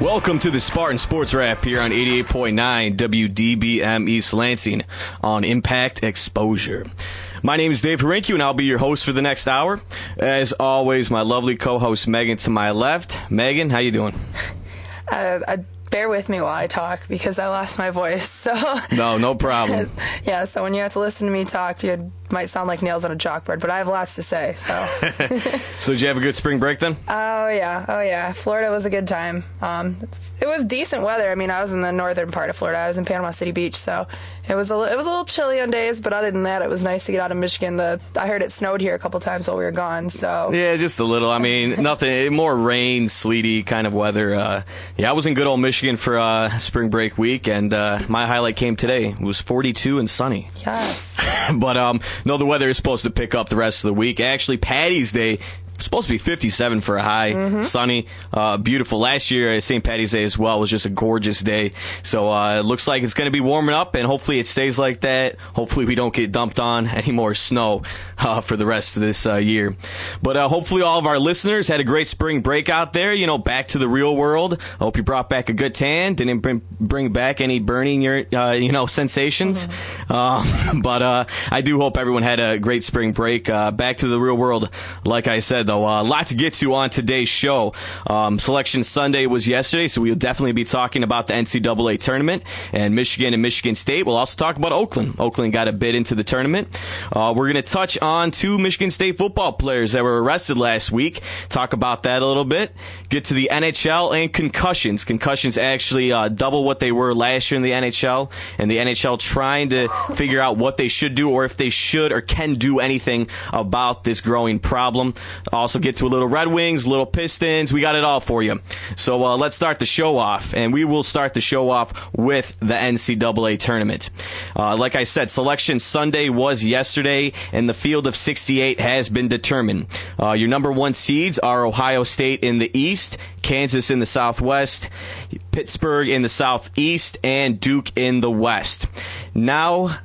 Welcome to the Spartan Sports Wrap here on 88.9 WDBM East Lansing on Impact Exposure. My name is Dave Harinky, and I'll be your host for the next hour. As always, my lovely co-host Megan to my left. Megan, how you doing? Uh, uh, bear with me while I talk because I lost my voice. So no, no problem. yeah, so when you have to listen to me talk, you might sound like nails on a chalkboard, but I have lots to say. So. so did you have a good spring break then? Oh yeah, oh yeah. Florida was a good time. Um, it was decent weather. I mean, I was in the northern part of Florida. I was in Panama City Beach, so it was a it was a little chilly on days, but other than that, it was nice to get out of Michigan. The I heard it snowed here a couple times while we were gone. So yeah, just a little. I mean, nothing more rain, sleety kind of weather. Uh, yeah, I was in good old Michigan for uh, spring break week, and uh, my highlight came today. It was 42 and sunny. Yes. but um, no, the weather is supposed to pick up the rest of the week. Actually, Patty's Day supposed to be 57 for a high, mm-hmm. sunny, uh, beautiful. Last year, uh, St. Patty's Day as well was just a gorgeous day. So uh, it looks like it's going to be warming up, and hopefully it stays like that. Hopefully we don't get dumped on any more snow uh, for the rest of this uh, year. But uh, hopefully all of our listeners had a great spring break out there. You know, back to the real world. I hope you brought back a good tan. Didn't bring, bring back any burning your you know sensations. Mm-hmm. but I do hope everyone had a great spring break. back to the real world, like I said though. A lot to get to on today's show. Um, Selection Sunday was yesterday, so we'll definitely be talking about the NCAA tournament and Michigan and Michigan State. We'll also talk about Oakland. Oakland got a bid into the tournament. Uh, we're going to touch on two Michigan State football players that were arrested last week. Talk about that a little bit. Get to the NHL and concussions. Concussions actually uh, double what they were last year in the NHL, and the NHL trying to figure out what they should do or if they should or can do anything about this growing problem. Also get to a little Red Wings, little Pistons. We got it all for you. So uh, let's start the show off, and we will start the show off with the NCAA tournament. Uh, like I said, Selection Sunday was yesterday, and the field of 68 has been determined. Uh, your number one seeds are Ohio State in the East, Kansas in the Southwest, Pittsburgh in the Southeast, and Duke in the West. Now,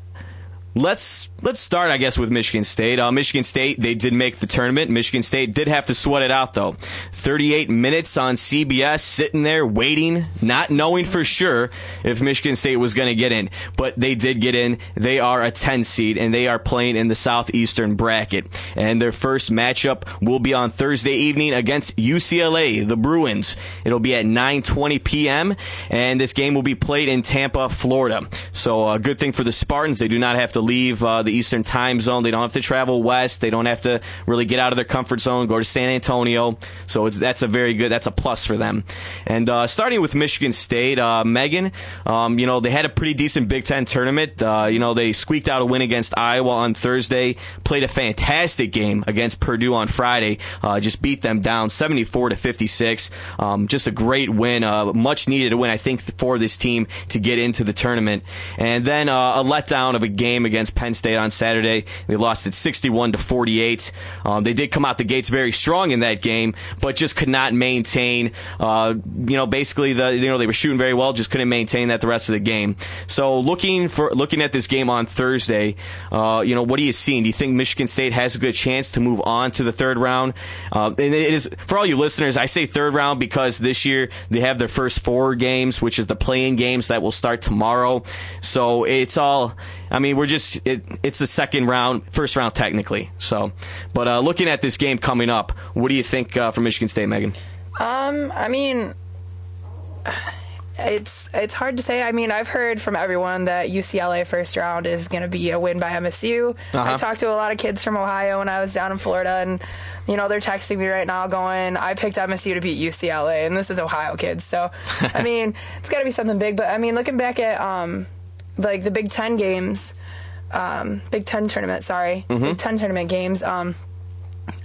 let's let's start, I guess, with Michigan State. Uh, Michigan State, they did make the tournament. Michigan State did have to sweat it out, though. 38 minutes on CBS, sitting there waiting, not knowing for sure if Michigan State was going to get in. But they did get in. They are a 10 seed, and they are playing in the Southeastern bracket. And their first matchup will be on Thursday evening against UCLA, the Bruins. It'll be at 9.20 p.m., and this game will be played in Tampa, Florida. So a uh, good thing for the Spartans. They do not have to leave uh, the Eastern time zone. They don't have to travel west. They don't have to really get out of their comfort zone, go to San Antonio. So that's a very good, that's a plus for them. And uh, starting with Michigan State, uh, Megan, um, you know, they had a pretty decent Big Ten tournament. Uh, you know, they squeaked out a win against Iowa on Thursday, played a fantastic game against Purdue on Friday, uh, just beat them down 74 to 56. Um, just a great win, uh, much needed win, I think, for this team to get into the tournament. And then a letdown of a game against Penn State on Saturday. They lost it 61 to 48. Um, they did come out the gates very strong in that game, but just could not maintain. Uh, you know, basically the you know they were shooting very well, just couldn't maintain that the rest of the game. So looking for looking at this game on Thursday, uh, you know, what are you seeing? Do you think Michigan State has a good chance to move on to the third round? Uh, and it is for all you listeners. I say third round because this year they have their first four games, which is the playing games that will start tomorrow. So it's all. I mean, we're just it, it's the second round, first round technically. So, but uh, looking at this game coming up, what do you think uh, for Michigan State, Megan? Um, I mean, it's it's hard to say. I mean, I've heard from everyone that UCLA first round is going to be a win by MSU. Uh-huh. I talked to a lot of kids from Ohio when I was down in Florida, and you know they're texting me right now, going, "I picked MSU to beat UCLA," and this is Ohio kids. So, I mean, it's got to be something big. But I mean, looking back at um, like the Big Ten games, um, Big Ten tournament. Sorry, mm-hmm. Big Ten tournament games. Um,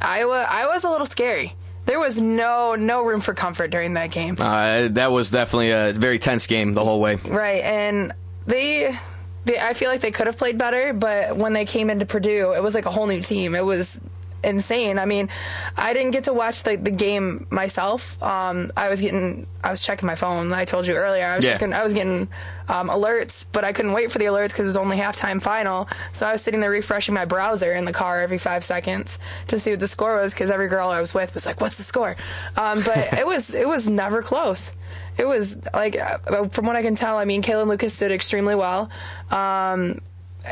Iowa, Iowa's a little scary. There was no no room for comfort during that game. Uh, that was definitely a very tense game the whole way. Right, and they, they, I feel like they could have played better, but when they came into Purdue, it was like a whole new team. It was insane. I mean, I didn't get to watch the, the game myself. Um, I was getting, I was checking my phone. I told you earlier. I was Yeah. checking, I was getting um, alerts, but I couldn't wait for the alerts because it was only halftime final. So I was sitting there refreshing my browser in the car every five seconds to see what the score was because every girl I was with was like, "What's the score?" Um, but it was it was never close. It was like, uh, from what I can tell, I mean, Kalin Lucas did extremely well. Um,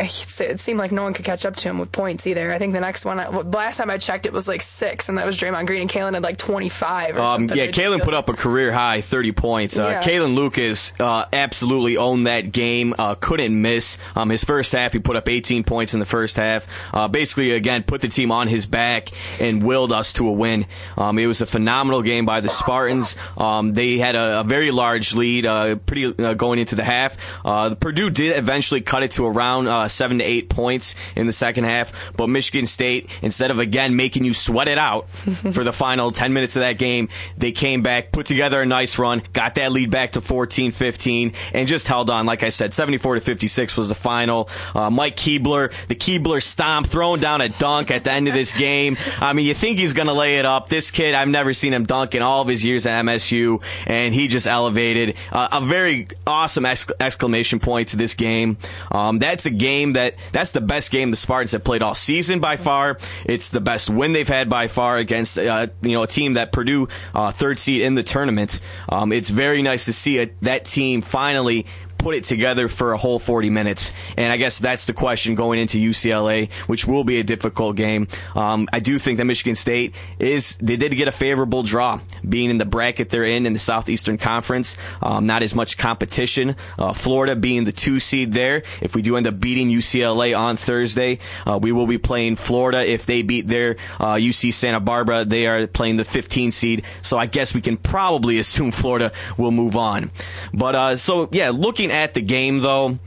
it seemed like no one could catch up to him with points either. I think the next one, last time I checked, it was like six, and that was Draymond Green, and Kalin had like 25 or Um, something. yeah, Kalin put up a career high 30 points. Uh, Yeah. Kalin Lucas uh, absolutely owned that game, uh, couldn't miss. Um, his first half, he put up 18 points in the first half. Uh, basically, again, put the team on his back and willed us to a win. Um, it was a phenomenal game by the Spartans. Um, they had a, a very large lead, uh, pretty uh, going into the half. Uh, Purdue did eventually cut it to around uh, seven to eight points in the second half, but Michigan State, instead of again making you sweat it out for the final 10 minutes of that game, they came back, put together a nice run, got that lead back to 14-15, and just held on. Like I said, 74 to 56 was the final. Uh, Mike Kebler, the Keebler stomp, throwing down a dunk at the end of this game. I mean, you think he's going to lay it up. This kid, I've never seen him dunk in all of his years at MSU, and he just elevated uh, a very awesome exc- exclamation point to this game. Um, that's a game that that's the best game the Spartans have played all season by far. It's the best win they've had by far against uh, you know a team that Purdue uh, third seed in the tournament. Um, it's very nice to see it, that team finally put it together for a whole 40 minutes. And I guess that's the question going into UCLA, which will be a difficult game. Um, I do think that Michigan State is, they did get a favorable draw, being in the bracket they're in in the Southeastern Conference. Um, not as much competition. Uh, Florida being the two seed there. If we do end up beating UCLA on Thursday, uh, we will be playing Florida. If they beat their uh, UC Santa Barbara, they are playing the 15 seed. So I guess we can probably assume Florida will move on. But uh, so yeah, looking at the game though,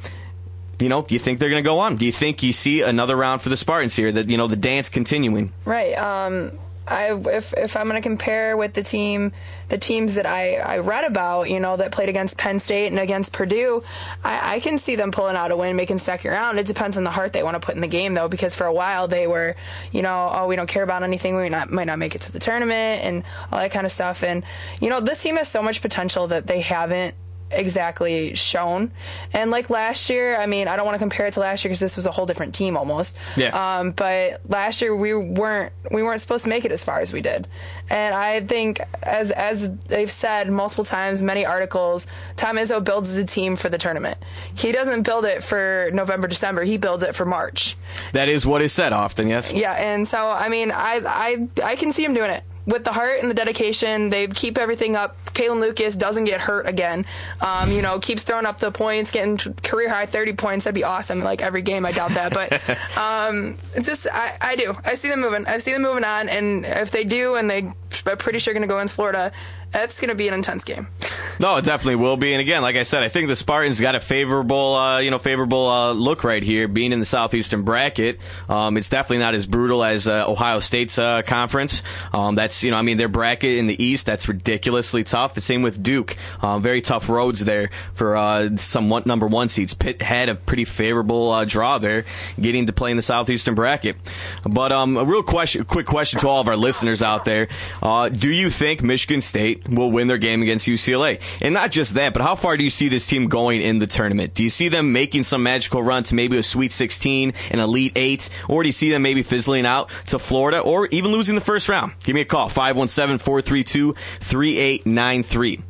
you know, do you think they're going to go on? Do you think you see another round for the Spartans here? That you know the dance continuing. Right. Um, I if if I'm going to compare with the team, the teams that I I read about, you know, that played against Penn State and against Purdue, I, I can see them pulling out a win, making second round. It depends on the heart they want to put in the game, though, because for a while they were, you know, oh, we don't care about anything. We not might not make it to the tournament and all that kind of stuff. And you know, this team has so much potential that they haven't exactly shown. And like last year, I mean, I don't want to compare it to last year because this was a whole different team almost. Yeah. Um, but last year we weren't we weren't supposed to make it as far as we did. And I think as as they've said multiple times, many articles, Tom Izzo builds the team for the tournament. He doesn't build it for November, December. He builds it for March. That is what is said often. Yes. Yeah, and so I mean, I I I can see him doing it with the heart and the dedication. They keep everything up. Kalin Lucas doesn't get hurt again. Um, you know, keeps throwing up the points, getting career high 30 points. That'd be awesome. Like every game, I doubt that, but um, it's just I, I do. I see them moving. I see them moving on, and if they do, and they, I'm pretty sure going to go against Florida. That's going to be an intense game. No, it definitely will be. And again, like I said, I think the Spartans got a favorable, uh, you know, favorable uh, look right here, being in the southeastern bracket. Um, it's definitely not as brutal as uh, Ohio State's uh, conference. Um, that's, you know, I mean, their bracket in the East that's ridiculously tough. The same with Duke. Um, very tough roads there for uh, some one, number one seeds. Pitt had a pretty favorable uh, draw there, getting to play in the southeastern bracket. But um, a real question, quick question to all of our listeners out there: Do you think Michigan State will win their game against UCLA? And not just that, but how far do you see this team going in the tournament? Do you see them making some magical run to maybe a Sweet 16, an Elite 8, or do you see them maybe fizzling out to Florida or even losing the first round? Give me a call, 517-432-3893.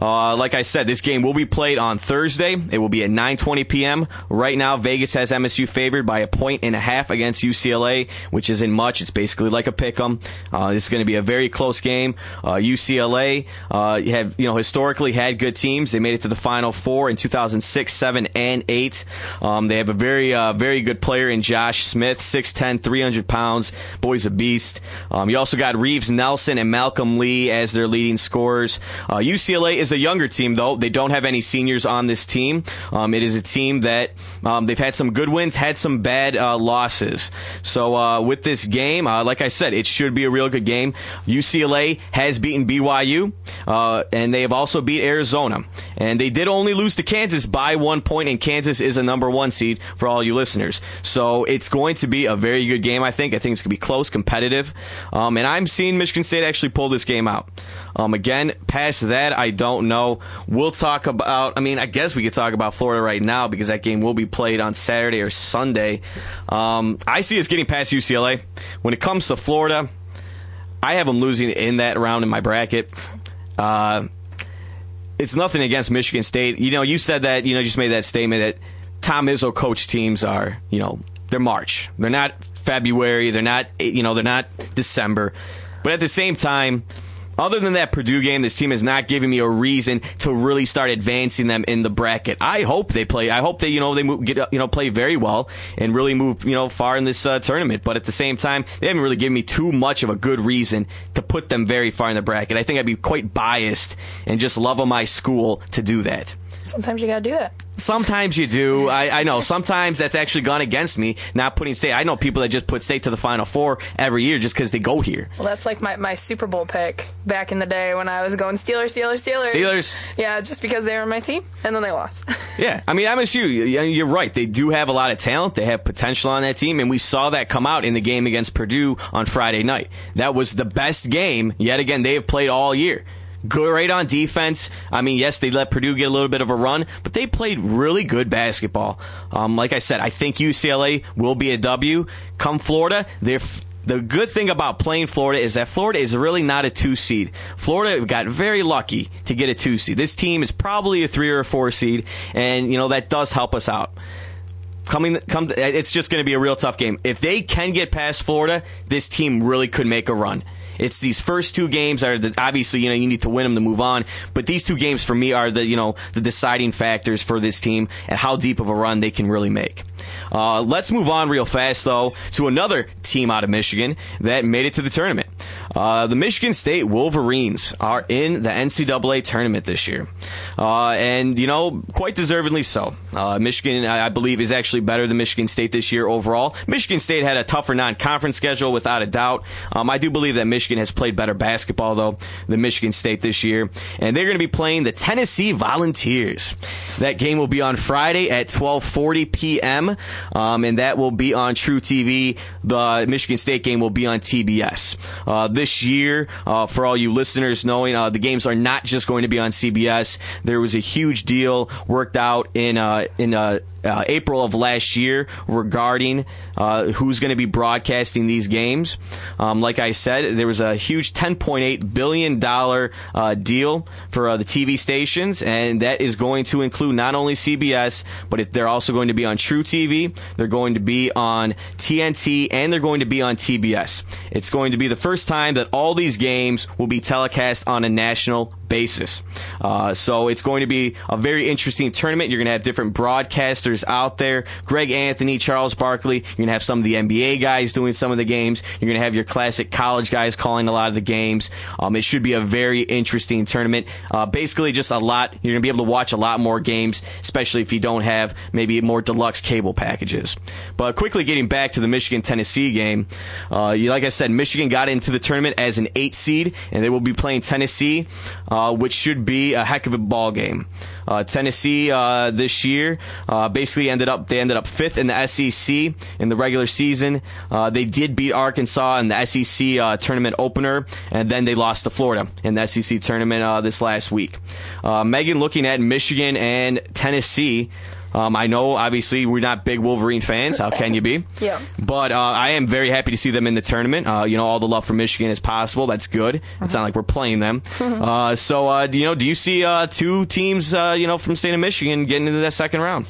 Uh, like I said, this game will be played on Thursday. It will be at 9:20 p.m. Right now, Vegas has MSU favored by a point and a half against UCLA, which isn't much. It's basically like a pick 'em. Uh, this is going to be a very close game. Uh, UCLA uh, have you know historically had good teams. They made it to the Final Four in 2006, 7, and 8. Um, they have a very uh, very good player in Josh Smith, 6'10", 300 pounds. Boy's a beast. Um, you also got Reeves Nelson and Malcolm Lee as their leading scorers. Uh, UCLA is a younger team, though. They don't have any seniors on this team. Um, it is a team that um, they've had some good wins, had some bad uh, losses. So uh, with this game, uh, like I said, it should be a real good game. UCLA has beaten BYU, uh, and they have also beat Arizona. And they did only lose to Kansas by one point, and Kansas is a number one seed for all you listeners. So it's going to be a very good game, I think. I think it's going to be close, competitive. Um, and I'm seeing Michigan State actually pull this game out. Um, again, past that, I don't know. We'll talk about, I mean, I guess we could talk about Florida right now because that game will be played on Saturday or Sunday. Um, I see us getting past UCLA. When it comes to Florida, I have them losing in that round in my bracket. Uh, it's nothing against Michigan State. You know, you said that, you know, just made that statement that Tom Izzo coach teams are, you know, they're March. They're not February. They're not, you know, they're not December. But at the same time, other than that Purdue game, this team has not given me a reason to really start advancing them in the bracket. I hope they play. I hope they, you know, they move, get, you know, play very well and really move, you know, far in this uh, tournament. But at the same time, they haven't really given me too much of a good reason to put them very far in the bracket. I think I'd be quite biased and just love my school to do that. Sometimes you got to do that. Sometimes you do. I, I know. Sometimes that's actually gone against me, not putting state. I know people that just put state to the final four every year just because they go here. Well, that's like my, my Super Bowl pick back in the day when I was going Steelers, Steelers, Steelers. Steelers. Yeah, just because they were my team, and then they lost. yeah, I mean, MSU, you're right. They do have a lot of talent. They have potential on that team, and we saw that come out in the game against Purdue on Friday night. That was the best game, yet again, they have played all year great on defense. I mean, yes, they let Purdue get a little bit of a run, but they played really good basketball. Um, like I said, I think UCLA will be a W. Come Florida, they're. The good thing about playing Florida is that Florida is really not a two seed. Florida got very lucky to get a two seed. This team is probably a three or a four seed, and you know that does help us out coming come it's just going to be a real tough game. If they can get past Florida, this team really could make a run. It's these first two games are the, obviously you know you need to win them to move on, but these two games for me are the you know the deciding factors for this team and how deep of a run they can really make. Uh, let's move on real fast though to another team out of Michigan that made it to the tournament. Uh, the Michigan State Wolverines are in the NCAA tournament this year, uh, and you know quite deservedly so. Uh, Michigan, I, I believe, is actually better than Michigan State this year overall. Michigan State had a tougher non-conference schedule without a doubt. Um, I do believe that Michigan has played better basketball, though, than Michigan State this year. And they're going to be playing the Tennessee Volunteers. That game will be on Friday at 12:40 p.m. Um, and that will be on truTV. The Michigan State game will be on TBS. Uh, this year, uh, for all you listeners knowing, uh, the games are not just going to be on CBS. There was a huge deal worked out in uh, in uh, April of last year regarding uh, who's going to be broadcasting these games. Um, like I said, there was a huge $10.8 billion uh, deal for uh, the TV stations, and that is going to include not only CBS, but they're also going to be on True TV, they're going to be on TNT, and they're going to be on TBS. It's going to be the first time that all these games will be telecast on a national basis. Uh, so it's going to be a very interesting tournament. You're going to have different broadcasters out there. Greg Anthony, Charles Barkley. You're going to have some of the NBA guys doing some of the games. You're going to have your classic college guys calling a lot of the games. Um, it should be a very interesting tournament. Uh, basically, just a lot. You're going to be able to watch a lot more games, especially if you don't have maybe more deluxe cable packages. But quickly getting back to the Michigan Tennessee game, uh, like I said, Michigan got into the tournament as an eight seed, and they will be playing Tennessee. Uh, uh, which should be a heck of a ball game. Uh, Tennessee uh, this year uh, basically ended up they ended up fifth in the SEC in the regular season. Uh, they did beat Arkansas in the SEC uh, tournament opener, and then they lost to Florida in the SEC tournament this last week. Megan, looking at Michigan and Tennessee. Um, I know, obviously, we're not big Wolverine fans. How can you be? yeah. But uh, I am very happy to see them in the tournament. Uh, you know, all the love for Michigan is possible. That's good. Mm-hmm. It's not like we're playing them. uh, so, uh, you know, do you see uh, two teams, uh, you know, from state of Michigan getting into that second round?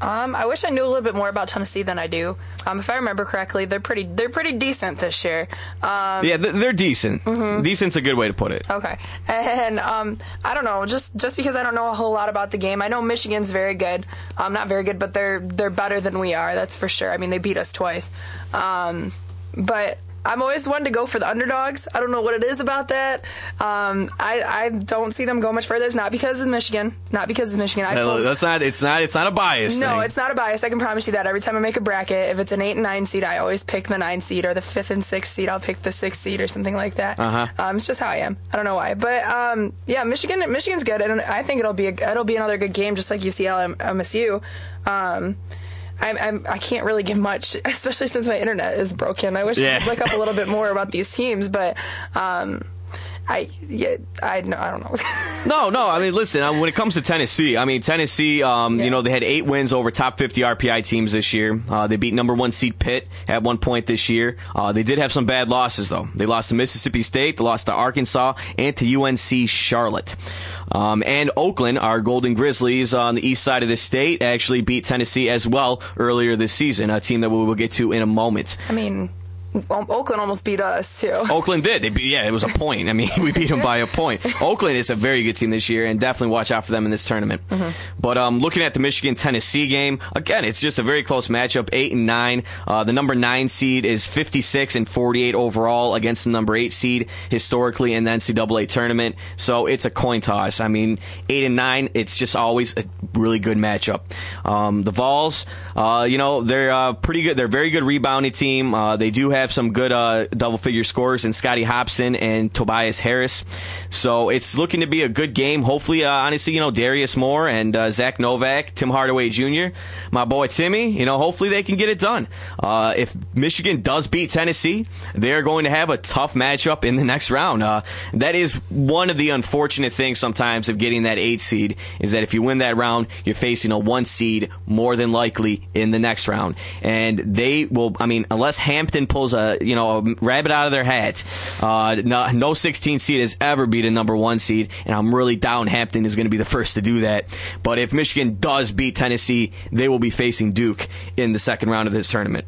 Um, I wish I knew a little bit more about Tennessee than I do. Um, if I remember correctly, they're pretty they're pretty decent this year. Um, yeah, they're decent. Mm-hmm. Decent's a good way to put it. Okay, and um, I don't know, just just because I don't know a whole lot about the game, I know Michigan's very good. Um, not very good, but they're they're better than we are. That's for sure. I mean, they beat us twice. Um, but I'm always one to go for the underdogs. I don't know what it is about that. Um, I, I don't see them go much further. It's not because it's Michigan. Not because it's Michigan. I told, that's not. It's not. It's not a bias. no, thing. it's not a bias. I can promise you that. Every time I make a bracket, if it's an eight and nine seed, I always pick the nine seed, or the fifth and sixth seed, I'll pick the sixth seed, or something like that. Uh-huh. Um, it's just how I am. I don't know why, but um, yeah, Michigan. Michigan's good, and I think it'll be a, it'll be another good game, just like UCLA and MSU. Um, I'm, I'm, I can't really give much, especially since my internet is broken. I wish I Yeah. could look up a little bit more about these teams, but um, I yeah, I no, I don't know. No, no. I mean, listen. uh, When it comes to Tennessee, I mean Tennessee. Um, Yeah. You know, they had eight wins over top 50 RPI teams this year. Uh, they beat number one seed Pitt at one point this year. Uh, they did have some bad losses though. They lost to Mississippi State. They lost to Arkansas and to UNC Charlotte. Um, and Oakland, our Golden Grizzlies on the east side of the state, actually beat Tennessee as well earlier this season. A team that we will get to in a moment. I mean, Oakland almost beat us too. Oakland did. They beat, yeah, it was a point. I mean, we beat them by a point. Oakland is a very good team this year, and definitely watch out for them in this tournament. But um, looking at the Michigan Tennessee game, again, it's just a very close matchup. Eight and nine. Uh, the number nine seed is 56 and 48 overall against the number eight seed historically in the NCAA tournament. So it's a coin toss. I mean, eight and nine. It's just always a really good matchup. Um, the Vols, uh, you know, they're uh, pretty good. They're a very good rebounding team. Uh, they do have some good uh, double figure scores in Scotty Hopson and Tobias Harris. So it's looking to be a good game. Hopefully, uh, honestly, you know, Darius Morris and uh, Zack Novak, Tim Hardaway Jr., my boy Timmy, you know, hopefully they can get it done. Uh, if Michigan does beat Tennessee, they're going to have a tough matchup in the next round. Uh, that is one of the unfortunate things sometimes of getting that eight seed is that if you win that round, you're facing a one seed more than likely in the next round. And they will, I mean, unless Hampton pulls a, you know, a rabbit out of their hat, uh, no, no 16 seed has ever beat a number one seed. And I'm really down Hampton is going to be the first to do that. But if Michigan does beat Tennessee, they will be facing Duke in the second round of this tournament.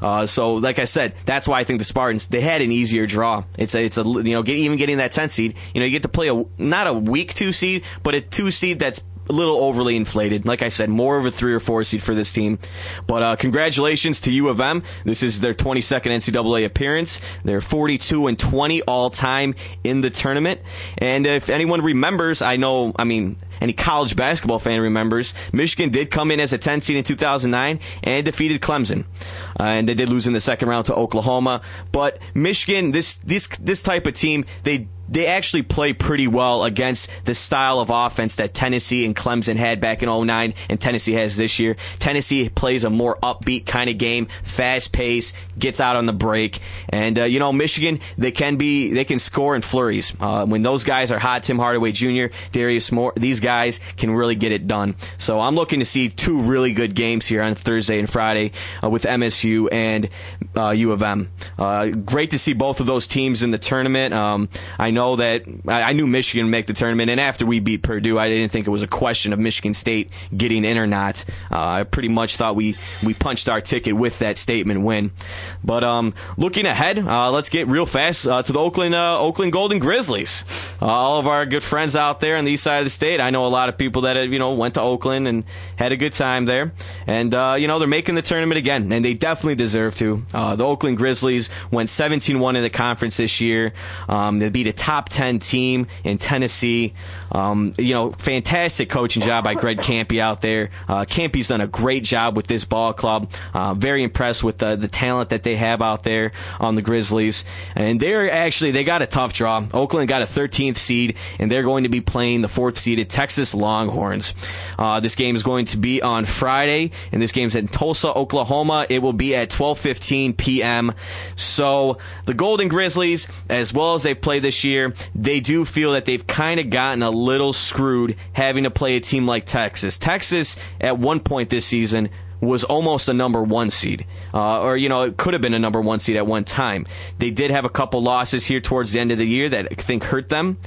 Uh, so, like I said, that's why I think the Spartans they had an easier draw. It's a, it's a you know get, even getting that 10 seed. You know you get to play a not a weak two seed, but a two seed that's a little overly inflated. Like I said, more of a three or four seed for this team. But uh, congratulations to U of M. This is their 22nd NCAA appearance. They're 42 and 20 all time in the tournament. And if anyone remembers, I know, I mean, any college basketball fan remembers, Michigan did come in as a 10 seed in 2009 and defeated Clemson. Uh, and they did lose in the second round to Oklahoma. But Michigan, this this this type of team, they they actually play pretty well against the style of offense that Tennessee and Clemson had back in 09 and Tennessee has this year. Tennessee plays a more upbeat kind of game, fast pace, gets out on the break. And, uh, you know, Michigan, they can be, they can score in flurries. Uh, when those guys are hot, Tim Hardaway Jr., Darius Morris, these guys can really get it done. So I'm looking to see two really good games here on Thursday and Friday uh, with MSU and uh, U of M. Uh, great to see both of those teams in the tournament. Um, I know that I, I knew Michigan would make the tournament, and after we beat Purdue, I didn't think it was a question of Michigan State getting in or not. Uh, I pretty much thought we we punched our ticket with that statement win. But um, looking ahead, uh, let's get real fast uh, to the Oakland Oakland Golden Grizzlies. All of our good friends out there on the east side of the state. I know a lot of people that you know went to Oakland and had a good time there, and uh, you know they're making the tournament again, and they definitely deserve to. Uh, the Oakland Grizzlies went 17-1 in the conference this year. Um, they beat a top 10 team in Tennessee. Um, you know, fantastic coaching job by Greg Kampe out there. Uh, Kampe's done a great job with this ball club. Uh, very impressed with the, the talent that they have out there on the Grizzlies. And they're actually, they got a tough draw. Oakland got a 13th seed, and they're going to be playing the fourth seeded Texas Longhorns. Uh, this game is going to be on Friday, and this game's in Tulsa, Oklahoma. It will be at 12:15 p.m. So the Golden Grizzlies, as well as they play this year, they do feel that they've kind of gotten a little screwed having to play a team like Texas. Texas, at one point this season, was almost a number one seed, uh, or you know, it could have been a number one seed at one time. They did have a couple losses here towards the end of the year that I think hurt them.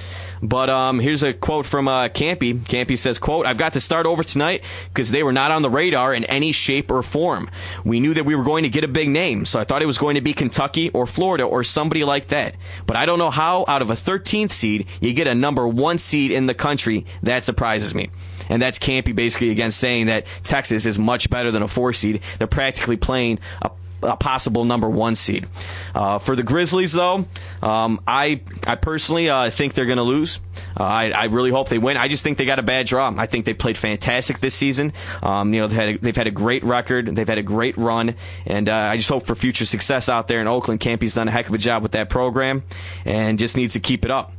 But um, here's a quote from uh, Kampe. Kampe says, "quote I've got to start over tonight because they were not on the radar in any shape or form. We knew that we were going to get a big name, so I thought it was going to be Kentucky or Florida or somebody like that. But I don't know how out of a 13th seed you get a number one seed in the country. That surprises me." And that's Kampe basically again saying that Texas is much better than a four seed. They're practically playing a a possible number one seed. Uh, for the Grizzlies, though, um, I I personally uh, think they're going to lose. Uh, I, I really hope they win. I just think they got a bad draw. I think they played fantastic this season. Um, you know, they've had, a, they've had a great record. They've had a great run. And uh, I just hope for future success out there in Oakland. Kampe's done a heck of a job with that program and just needs to keep it up.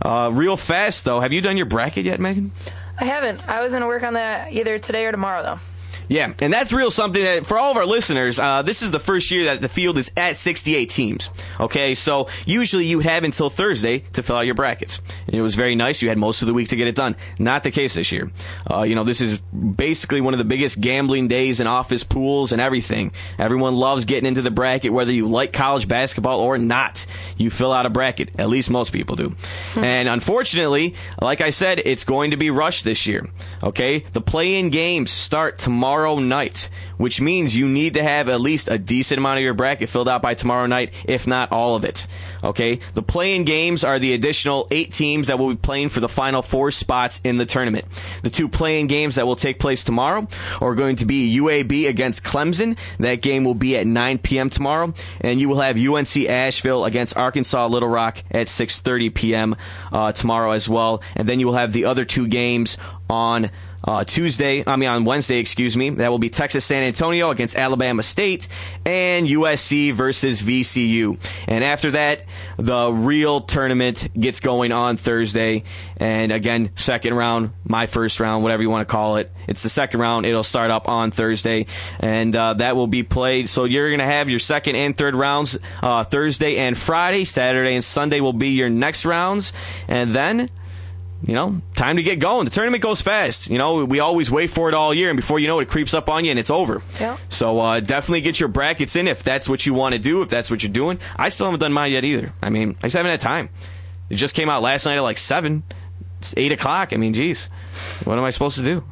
Uh, real fast, though, have you done your bracket yet, Megan? I haven't. I was going to work on that either today or tomorrow, though. Yeah, and that's real something that for all of our listeners, uh, this is the first year that the field is at 68 teams. Okay, so usually you have until Thursday to fill out your brackets. And it was very nice. You had most of the week to get it done. Not the case this year. Uh, you know, this is basically one of the biggest gambling days in office pools and everything. Everyone loves getting into the bracket, whether you like college basketball or not. You fill out a bracket. At least most people do. and unfortunately, like I said, it's going to be rushed this year. Okay, the play-in games start tomorrow tomorrow night, which means you need to have at least a decent amount of your bracket filled out by tomorrow night, if not all of it. Okay? The play-in games are the additional eight teams that will be playing for the final four spots in the tournament. The two play-in games that will take place tomorrow are going to be UAB against Clemson. That game will be at 9 p.m. tomorrow, and you will have UNC Asheville against Arkansas Little Rock at 6:30 p.m. Uh, tomorrow as well. And then you will have the other two games on uh, Tuesday, I mean on Wednesday, excuse me. That will be Texas San Antonio against Alabama State and USC versus VCU. And after that, the real tournament gets going on Thursday. And again, second round, my first round, whatever you want to call it. It's the second round. It'll start up on Thursday, and uh, that will be played. So you're going to have your second and third rounds uh, Thursday and Friday. Saturday and Sunday will be your next rounds, and then you know, time to get going. The tournament goes fast. You know, we always wait for it all year, and before you know it, it creeps up on you and it's over. So uh, definitely get your brackets in if that's what you want to do, if that's what you're doing. I still haven't done mine yet either. I mean, I just haven't had time. It just came out last night at like 7. It's 8 o'clock. I mean, geez, what am I supposed to do?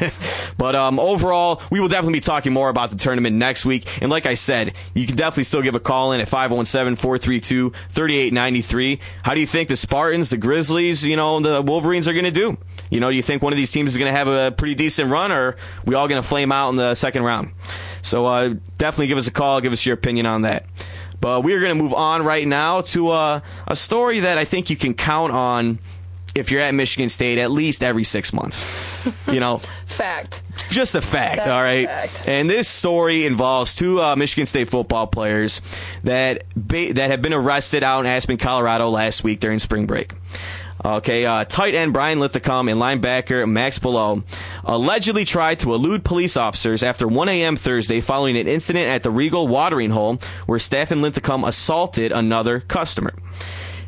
but um, overall, we will definitely be talking more about the tournament next week. And like I said, you can definitely still give a call in at 517-432-3893. How do you think the Spartans, the Grizzlies, you know, the Wolverines are going to do? You know, do you think one of these teams is going to have a pretty decent run, or we all going to flame out in the second round? So uh, definitely give us a call. Give us your opinion on that. But we are going to move on right now to uh, a story that I think you can count on if you're at Michigan State at least every six months. You know, fact. Just a fact, That's all right. fact. And this story involves two uh, Michigan State football players that ba- that have been arrested out in Aspen, Colorado last week during spring break. Okay, uh, tight end Brian Linthicum and linebacker Max Bullough allegedly tried to elude police officers after 1 a.m. Thursday following an incident at the Regal watering hole where staff and Linthicum assaulted another customer.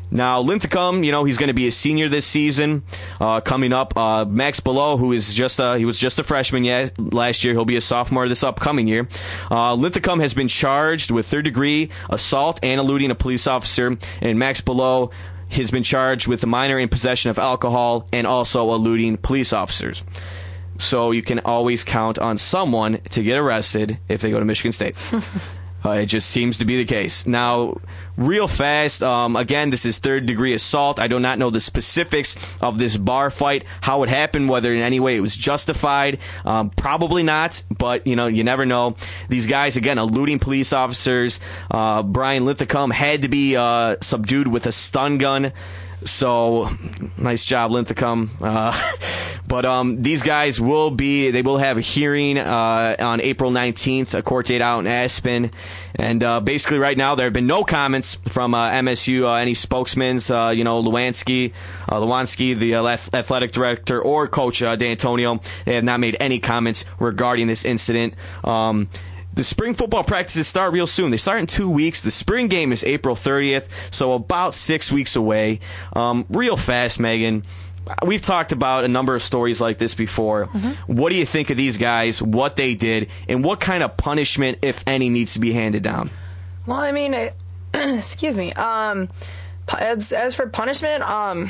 Now, Linthicum, you know, he's going to be a senior this season. Uh, coming up, uh, Max Bullough, who is just a, he was just a freshman yet last year. He'll be a sophomore this upcoming year. Uh, Linthicum has been charged with third degree assault and eluding a police officer, and Max Bullough has been charged with a minor in possession of alcohol and also eluding police officers. So you can always count on someone to get arrested if they go to Michigan State. Uh, it just seems to be the case. Now, real fast, um, again, this is third degree assault. I do not know the specifics of this bar fight, how it happened, whether in any way it was justified. Um, probably not, but you know, you never know. These guys, again, eluding police officers. Uh, Brian Linthicum had to be uh, subdued with a stun gun. So, nice job, Linthicum. Uh, but um, these guys will be, they will have a hearing uh, on April 19th, a court date out in Aspen. And uh, basically, right now, there have been no comments from uh, MSU, uh, any spokesmen, uh, you know, Lewanski, uh, Lewanski, the athletic director, or Coach D'Antonio. They have not made any comments regarding this incident. Um, the spring football practices start real soon. They start in two weeks. The spring game is April 30th, so about six weeks away. Um, real fast, Megan. We've talked about a number of stories like this before. What do you think of these guys, what they did, and what kind of punishment, if any, needs to be handed down? Well, I mean, it, excuse me. Um, as as for punishment, um,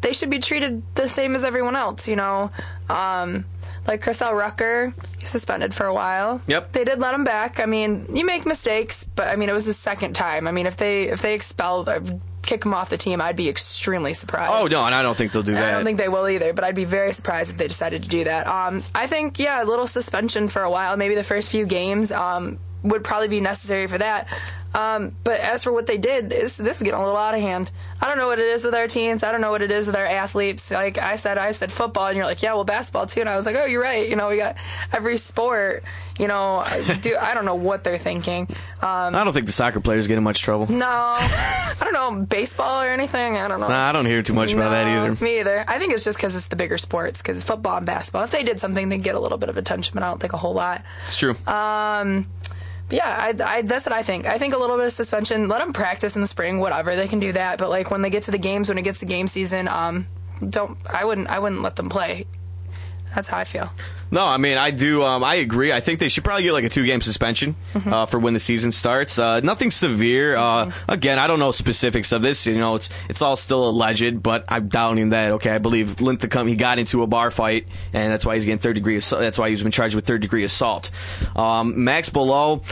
they should be treated the same as everyone else. You know, um, like Chris L. Rucker, suspended for a while. Yep. They did let him back. I mean, you make mistakes, but I mean, it was his second time. I mean, if they if they expel uh, kick him off the team, I'd be extremely surprised. Oh, no, and I don't think they'll do that. I don't think they will either, but I'd be very surprised if they decided to do that. Um, I think, yeah, a little suspension for a while, maybe the first few games. Um, would probably be necessary for that. Um, but as for what they did, this, this is getting a little out of hand. I don't know what it is with our teams. I don't know what it is with our athletes. Like I said, I said football, and you're like, yeah, well, basketball too. And I was like, oh, you're right. You know, we got every sport. You know, do I don't know what they're thinking. Um, I don't think the soccer players get in much trouble. no, I don't know baseball or anything. I don't know. Nah, I don't hear too much about that either. Me either. I think it's just because it's the bigger sports. Because football and basketball, if they did something, they'd get a little bit of attention, but I don't think a whole lot. It's true. Um, yeah, I, I, that's what I think. I think a little bit of suspension. Let them practice in the spring, whatever. They can do that. But like when they get to the games, when it gets to game season, um, don't. I wouldn't. I wouldn't let them play. That's how I feel. No, I mean I do. Um, I agree. I think they should probably get like a two-game suspension Mm-hmm. uh, for when the season starts. Uh, nothing severe. Uh, again, I don't know specifics of this. You know, it's it's all still alleged, but I'm doubting that. Okay, I believe Linthicum he got into a bar fight, and that's why he's getting third degree. Assault. That's why he's been charged with third degree assault. Um, Max Bullough.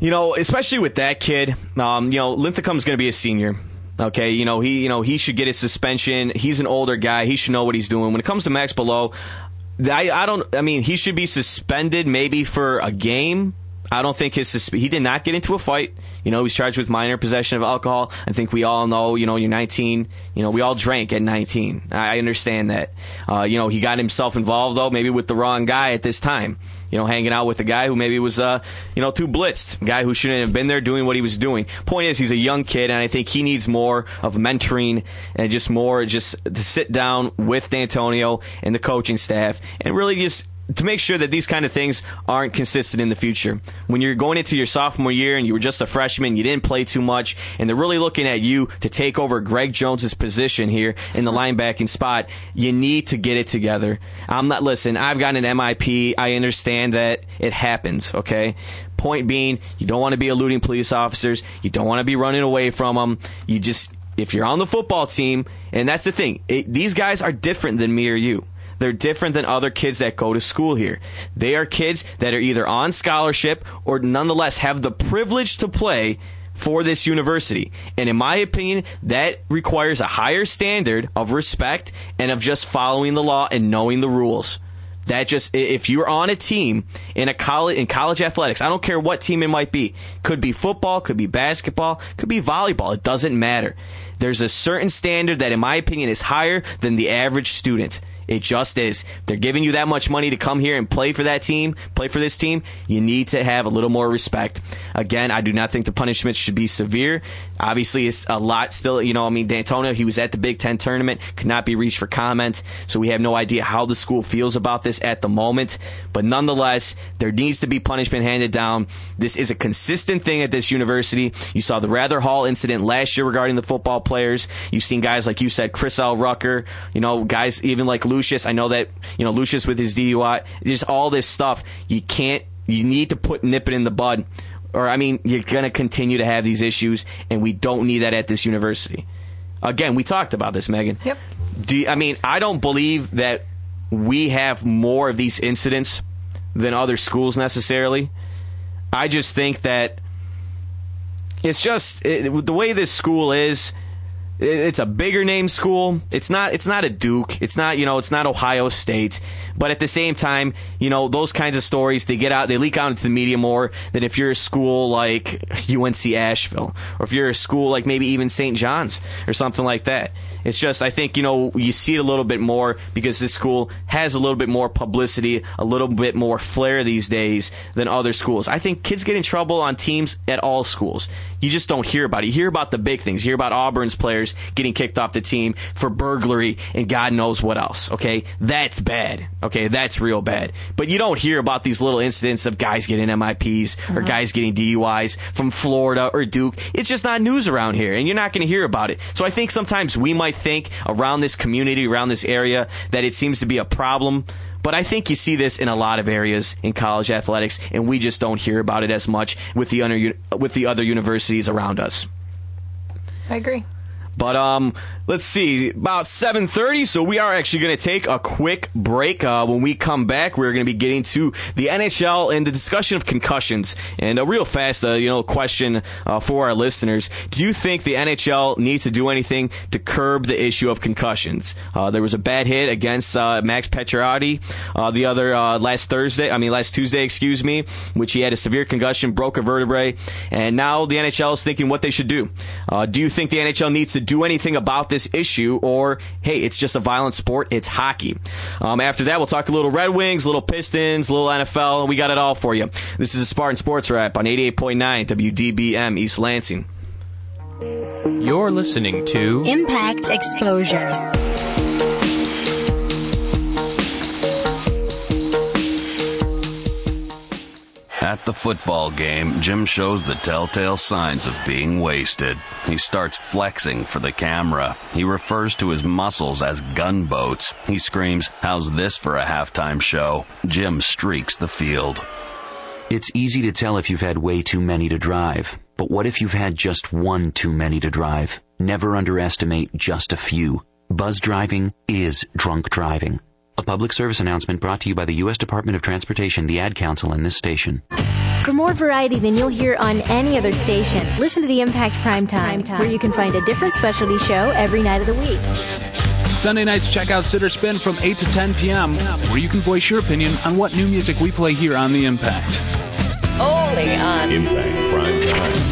You know, especially with that kid, um, you know, Linthicum's going to be a senior. Okay, you know he, you know he should get his suspension. He's an older guy. He should know what he's doing. When it comes to Max Bullough, I, I don't. I mean, he should be suspended maybe for a game. I don't think his he did not get into a fight. You know, he's charged with minor possession of alcohol. I think we all know. You know, you're 19. You know, we all drank at 19. I I understand that. Uh, you know, he got himself involved though, maybe with the wrong guy at this time. You know, hanging out with a guy who maybe was, uh, you know, too blitzed. Guy who shouldn't have been there doing what he was doing. Point is, he's a young kid, and I think he needs more of mentoring and just more, just to sit down with D'Antonio and the coaching staff and really just to make sure that these kind of things aren't consistent in the future. When you're going into your sophomore year and you were just a freshman, you didn't play too much, and they're really looking at you to take over Greg Jones's position here in the linebacking spot, you need to get it together. I'm not listen, I've got an MIP. I understand that it happens, okay? Point being, you don't want to be eluding police officers, you don't want to be running away from them. You just if you're on the football team, and that's the thing, it, these guys are different than me or you. They're different than other kids that go to school here. They are kids that are either on scholarship or nonetheless have the privilege to play for this university. And in my opinion, that requires a higher standard of respect and of just following the law and knowing the rules. That just if you're on a team in a college in college athletics, I don't care what team it might be. Could be football, could be basketball, could be volleyball. It doesn't matter. There's a certain standard that in my opinion is higher than the average student. It just is. They're giving you that much money to come here and play for that team, play for this team. You need to have a little more respect. Again, I do not think the punishment should be severe. Obviously, it's a lot still. You know, I mean, D'Antonio, he was at the Big Ten tournament, could not be reached for comment, so we have no idea how the school feels about this at the moment. But nonetheless, there needs to be punishment handed down. This is a consistent thing at this university. You saw the Rather Hall incident last year regarding the football players. You've seen guys like you said, Chris L. Rucker. You know, guys even like Lucious. I know that you know Lucious with his DUI. Just all this stuff. You can't. You need to put nip it in the bud, or I mean, you're going to continue to have these issues, and we don't need that at this university. Again, we talked about this, Megan. Yep. Do you, I mean I don't believe that we have more of these incidents than other schools necessarily. I just think that it's just it, the way this school is. It- It's a bigger name school. It's not. It's not a Duke. It's not. You know. It's not Ohio State. But at the same time, you know, those kinds of stories they get out. They leak out into the media more than if you're a school like UNC Asheville, or if you're a school like maybe even St. John's or something like that. It's just I think you know you see it a little bit more because this school has a little bit more publicity, a little bit more flair these days than other schools. I think kids get in trouble on teams at all schools. You just don't hear about it. You hear about the big things. You hear about Auburn's players getting kicked off the team for burglary and God knows what else. Okay, that's bad. Okay, that's real bad. But you don't hear about these little incidents of guys getting MIPs or uh-huh. guys getting DUIs from Florida or Duke. It's just not news around here, and you're not going to hear about it. So I think sometimes we might think around this community, around this area, that it seems to be a problem. But I think you see this in a lot of areas in college athletics, and we just don't hear about it as much with the other with the other universities around us. I agree. But um, let's see, about 7.30, so we are actually going to take a quick break. Uh, when we come back, we're going to be getting to the NHL and the discussion of concussions. And a real fast, uh, you know, question uh, for our listeners. Do you think the NHL needs to do anything to curb the issue of concussions? Uh, there was a bad hit against uh, Max Pacioretty uh, the other last Thursday, I mean last Tuesday, excuse me, which he had a severe concussion, broke a vertebrae, and now the NHL is thinking what they should do. do you think the NHL needs to do anything about this issue, or hey, it's just a violent sport. It's hockey. Um, after that, we'll talk a little Red Wings, little Pistons, little NFL. We got it all for you. This is a Spartan Sports Wrap on 88.9 WDBM East Lansing. You're listening to Impact Exposure. At the football game, Jim shows the telltale signs of being wasted. He starts flexing for the camera. He refers to his muscles as gunboats. He screams, How's this for a halftime show? Jim streaks the field. It's easy to tell if you've had way too many to drive. But what if you've had just one too many to drive? Never underestimate just a few. Buzz driving is drunk driving. A public service announcement brought to you by the U.S. Department of Transportation, the Ad Council, and this station. For more variety than you'll hear on any other station, listen to the Impact Prime Time, where you can find a different specialty show every night of the week. Sunday nights, check out Sitter Spin from 8 to 10 p.m., where you can voice your opinion on what new music we play here on The Impact. Only on Impact Prime Time.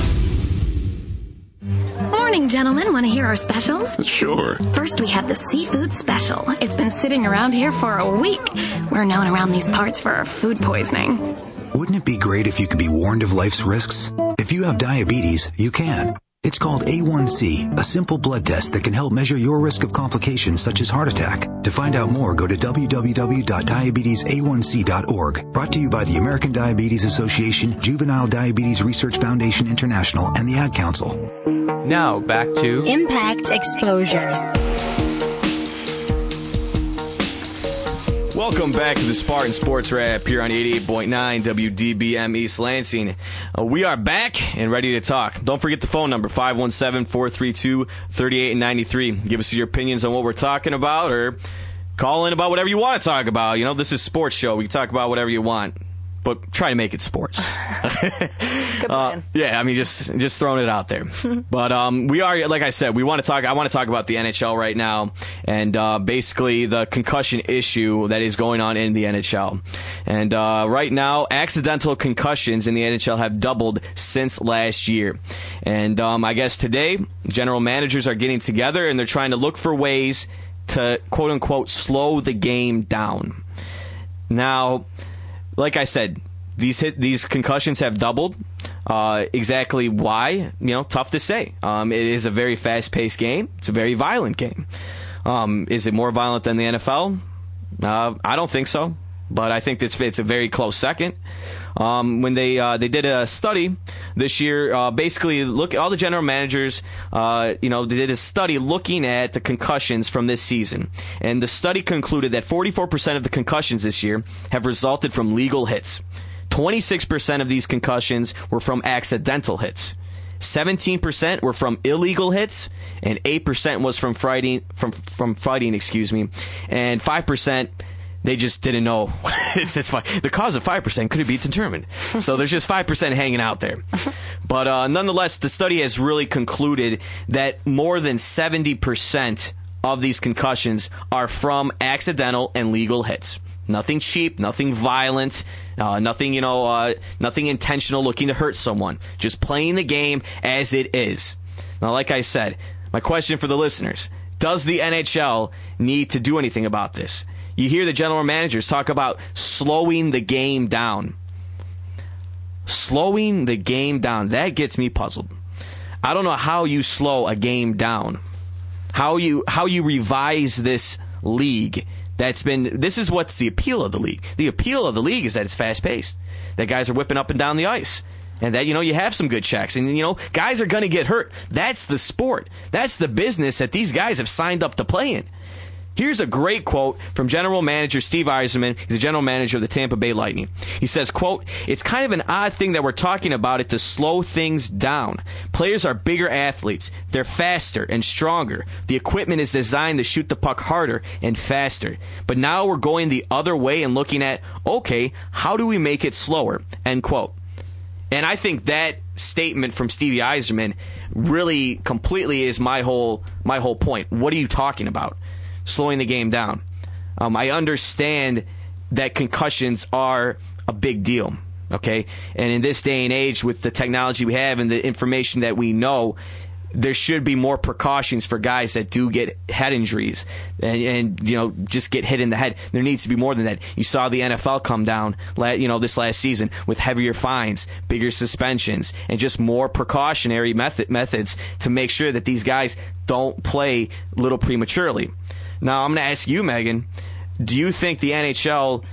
Morning, gentlemen. Want to hear our specials? Sure. First, we have the seafood special. It's been sitting around here for a week. We're known around these parts for our food poisoning. Wouldn't it be great if you could be warned of life's risks? If you have diabetes, you can. It's called A1C, a simple blood test that can help measure your risk of complications such as heart attack. To find out more, go to www.diabetesa1c.org. Brought to you by the American Diabetes Association, Juvenile Diabetes Research Foundation International, and the Ad Council. Now back to Impact Exposure. Welcome back to the Spartan Sports Wrap here on 88.9 WDBM East Lansing. Uh, we are back and ready to talk. Don't forget the phone number 517-432-3893. Give us your opinions on what we're talking about or call in about whatever you want to talk about. You know, this is sports show. We can talk about whatever you want but try to make it sports. uh, yeah, I mean, just just throwing it out there. but um, we are, like I said, we want to talk. I want to talk about the NHL right now, and uh, basically the concussion issue that is going on in the NHL. And uh, right now, accidental concussions in the NHL have doubled since last year. And um, I guess today, general managers are getting together and they're trying to look for ways to quote unquote slow the game down. Now like I said, these hit these concussions have doubled. Uh, exactly why, you know, tough to say. Um, it is a very fast paced game. It's a very violent game. Um, is it more violent than the NFL? Uh, I don't think so, but I think it's it's a very close second. Um, when they uh, they did a study this year, uh, basically look all the general managers, uh, you know, they did a study looking at the concussions from this season, and the study concluded that 44% of the concussions this year have resulted from legal hits. 26% of these concussions were from accidental hits. 17% were from illegal hits, and 8% was from fighting, from, from fighting, excuse me, and 5% they just didn't know. it's, it's fine. The cause of 5% could be determined. So there's just 5% hanging out there. But uh, nonetheless, the study has really concluded that more than 70% of these concussions are from accidental and legal hits. Nothing cheap, nothing violent, uh, nothing, you know, uh, nothing intentional looking to hurt someone. Just playing the game as it is. Now, like I said, my question for the listeners does the NHL need to do anything about this? You hear the general managers talk about slowing the game down. Slowing the game down. That gets me puzzled. I don't know how you slow a game down. How you how you revise this league that's been this is what's the appeal of the league. The appeal of the league is that it's fast paced. That guys are whipping up and down the ice. And that you know you have some good checks and you know guys are going to get hurt. That's the sport. That's the business that these guys have signed up to play in. Here's a great quote from general manager Steve Yzerman. He's the general manager of the Tampa Bay Lightning. He says, quote, It's kind of an odd thing that we're talking about it to slow things down. Players are bigger athletes. They're faster and stronger. The equipment is designed to shoot the puck harder and faster. But now we're going the other way and looking at, okay, how do we make it slower? End quote. And I think that statement from Stevie Yzerman really completely is my whole my whole point. What are you talking about? Slowing the game down. Um, I understand that concussions are a big deal. Okay, and in this day and age, with the technology we have and the information that we know, there should be more precautions for guys that do get head injuries and, and, you know just get hit in the head. There needs to be more than that. You saw the NFL come down, you know, this last season with heavier fines, bigger suspensions, and just more precautionary method methods to make sure that these guys don't play little prematurely. Now I'm going to ask you, Megan. Do you think the NHL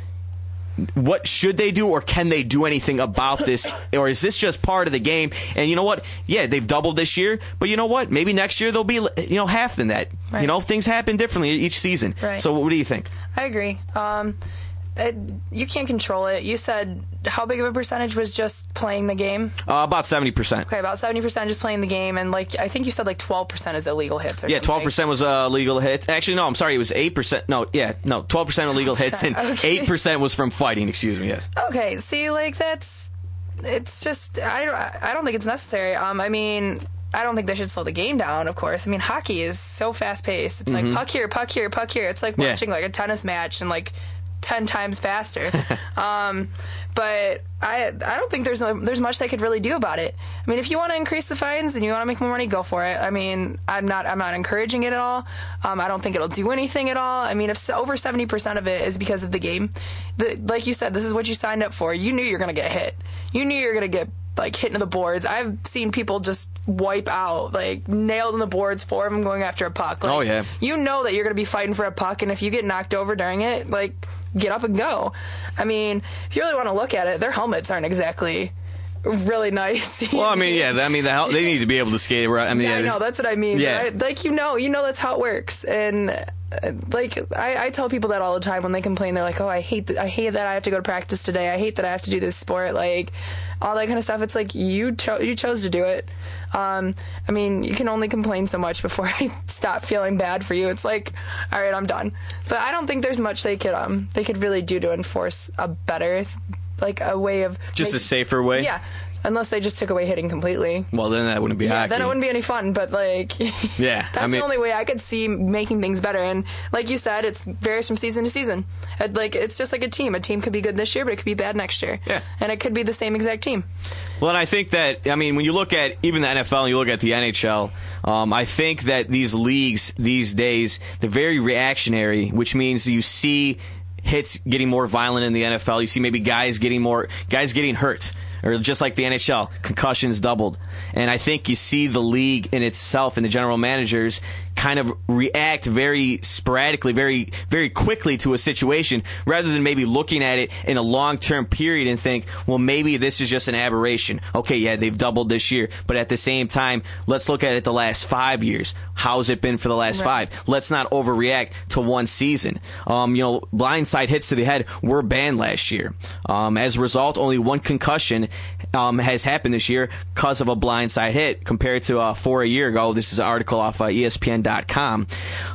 what should they do or can they do anything about this or is this just part of the game and you know what yeah they've doubled this year but you know what maybe next year they'll be you know half than that right. you know things happen differently each season right. so what do you think i agree um, it, you can't control it. You said how big of a percentage was just playing the game? Uh, about seventy percent. Okay, about seventy percent just playing the game, and like I think you said like twelve percent is illegal hits. yeah, twelve percent was uh, illegal hits. Actually, no, I'm sorry, it was eight percent. No, yeah, no, twelve percent illegal hits, and eight okay. percent was from fighting. Excuse me. Yes. Okay, see, like that's it's just I don't I don't think it's necessary. Um, I mean. I don't think they should slow the game down, of course. I mean, hockey is so fast paced. It's mm-hmm. like puck here, puck here, puck here. It's like watching yeah. like a tennis match and like 10 times faster. um, but I I don't think there's there's much they could really do about it. I mean, if you want to increase the fines and you want to make more money, go for it. I mean, I'm not I'm not encouraging it at all. Um, I don't think it'll do anything at all. I mean, if over 70% of it is because of the game, the, like you said, this is what you signed up for. You knew you're going to get hit. You knew you're going to get like hit into the boards. I've seen people just wipe out, like nailed in the boards, four of them going after a puck. Like, oh yeah. You know that you're going to be fighting for a puck, and if you get knocked over during it, like get up and go. I mean, if you really want to look at it, their helmets aren't exactly really nice. well, I mean, yeah, I mean, the they need to be able to skate. Right? I mean, yeah, yeah I know that's what I mean. Yeah, like you know, you know that's how it works, and like I, I, tell people that all the time when they complain. They're like, "Oh, I hate that. I hate that I have to go to practice today. I hate that I have to do this sport." Like all that kind of stuff. It's like you cho- you chose to do it. Um, I mean, you can only complain so much before I stop feeling bad for you. It's like, all right, I'm done. But I don't think there's much they could um they could really do to enforce a better like a way of just a safer way. Yeah, unless they just took away hitting completely. Well, then that wouldn't be yeah, hockey. Then it wouldn't be any fun. But like, yeah, that's I mean, the only way I could see making things better. And like you said, it's varies from season to season. It, like it's just like a team. A team could be good this year, but it could be bad next year. Yeah, and it could be the same exact team. Well, and I think that I mean when you look at even the NFL and you look at the NHL, um, I think that these leagues these days they're very reactionary, which means you see hits getting more violent in the NFL. You see maybe guys getting more guys getting hurt or just like the NHL, concussions doubled. And I think you see the league in itself and the general managers kind of react very sporadically, very very quickly to a situation rather than maybe looking at it in a long-term period and think, well, maybe this is just an aberration. Okay, yeah, they've doubled this year, but at the same time, let's look at it the last 5 years. How's it been for the last right. 5? Let's not overreact to one season. Um, you know, blindside hits to the head were banned last year. Um, as a result, only one concussion um, has happened this year because of a blindside hit compared to uh, four a year ago. This is an article off uh, ESPN.com.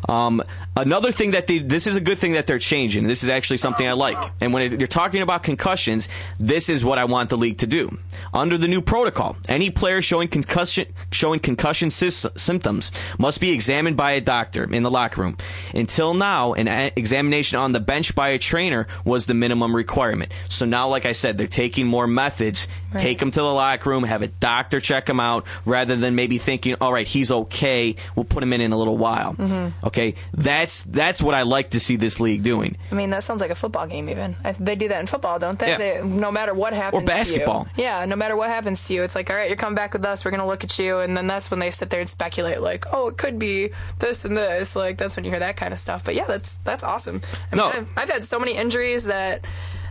Um, Another thing that they, this is a good thing that they're changing. This is actually something I like. And when it, you're talking about concussions, this is what I want the league to do. Under the new protocol, any player showing concussion showing concussion sy- symptoms must be examined by a doctor in the locker room. Until now, an a- examination on the bench by a trainer was the minimum requirement. So now, like I said, they're taking more methods. Right. Take them to the locker room, have a doctor check him out, rather than maybe thinking, "All right, he's okay. We'll put him in in a little while." Mm-hmm. Okay, that that's that's what I like to see this league doing. I mean, that sounds like a football game. Even they do that in football, don't they? Yeah. they no matter what happens, or basketball. yeah, no matter what happens to you, it's like, all right, you're coming back with us. We're gonna look at you, and then that's when they sit there and speculate, like, oh, it could be this and this. Like that's when you hear that kind of stuff. But yeah, that's that's awesome. I mean, no. I've, I've had so many injuries that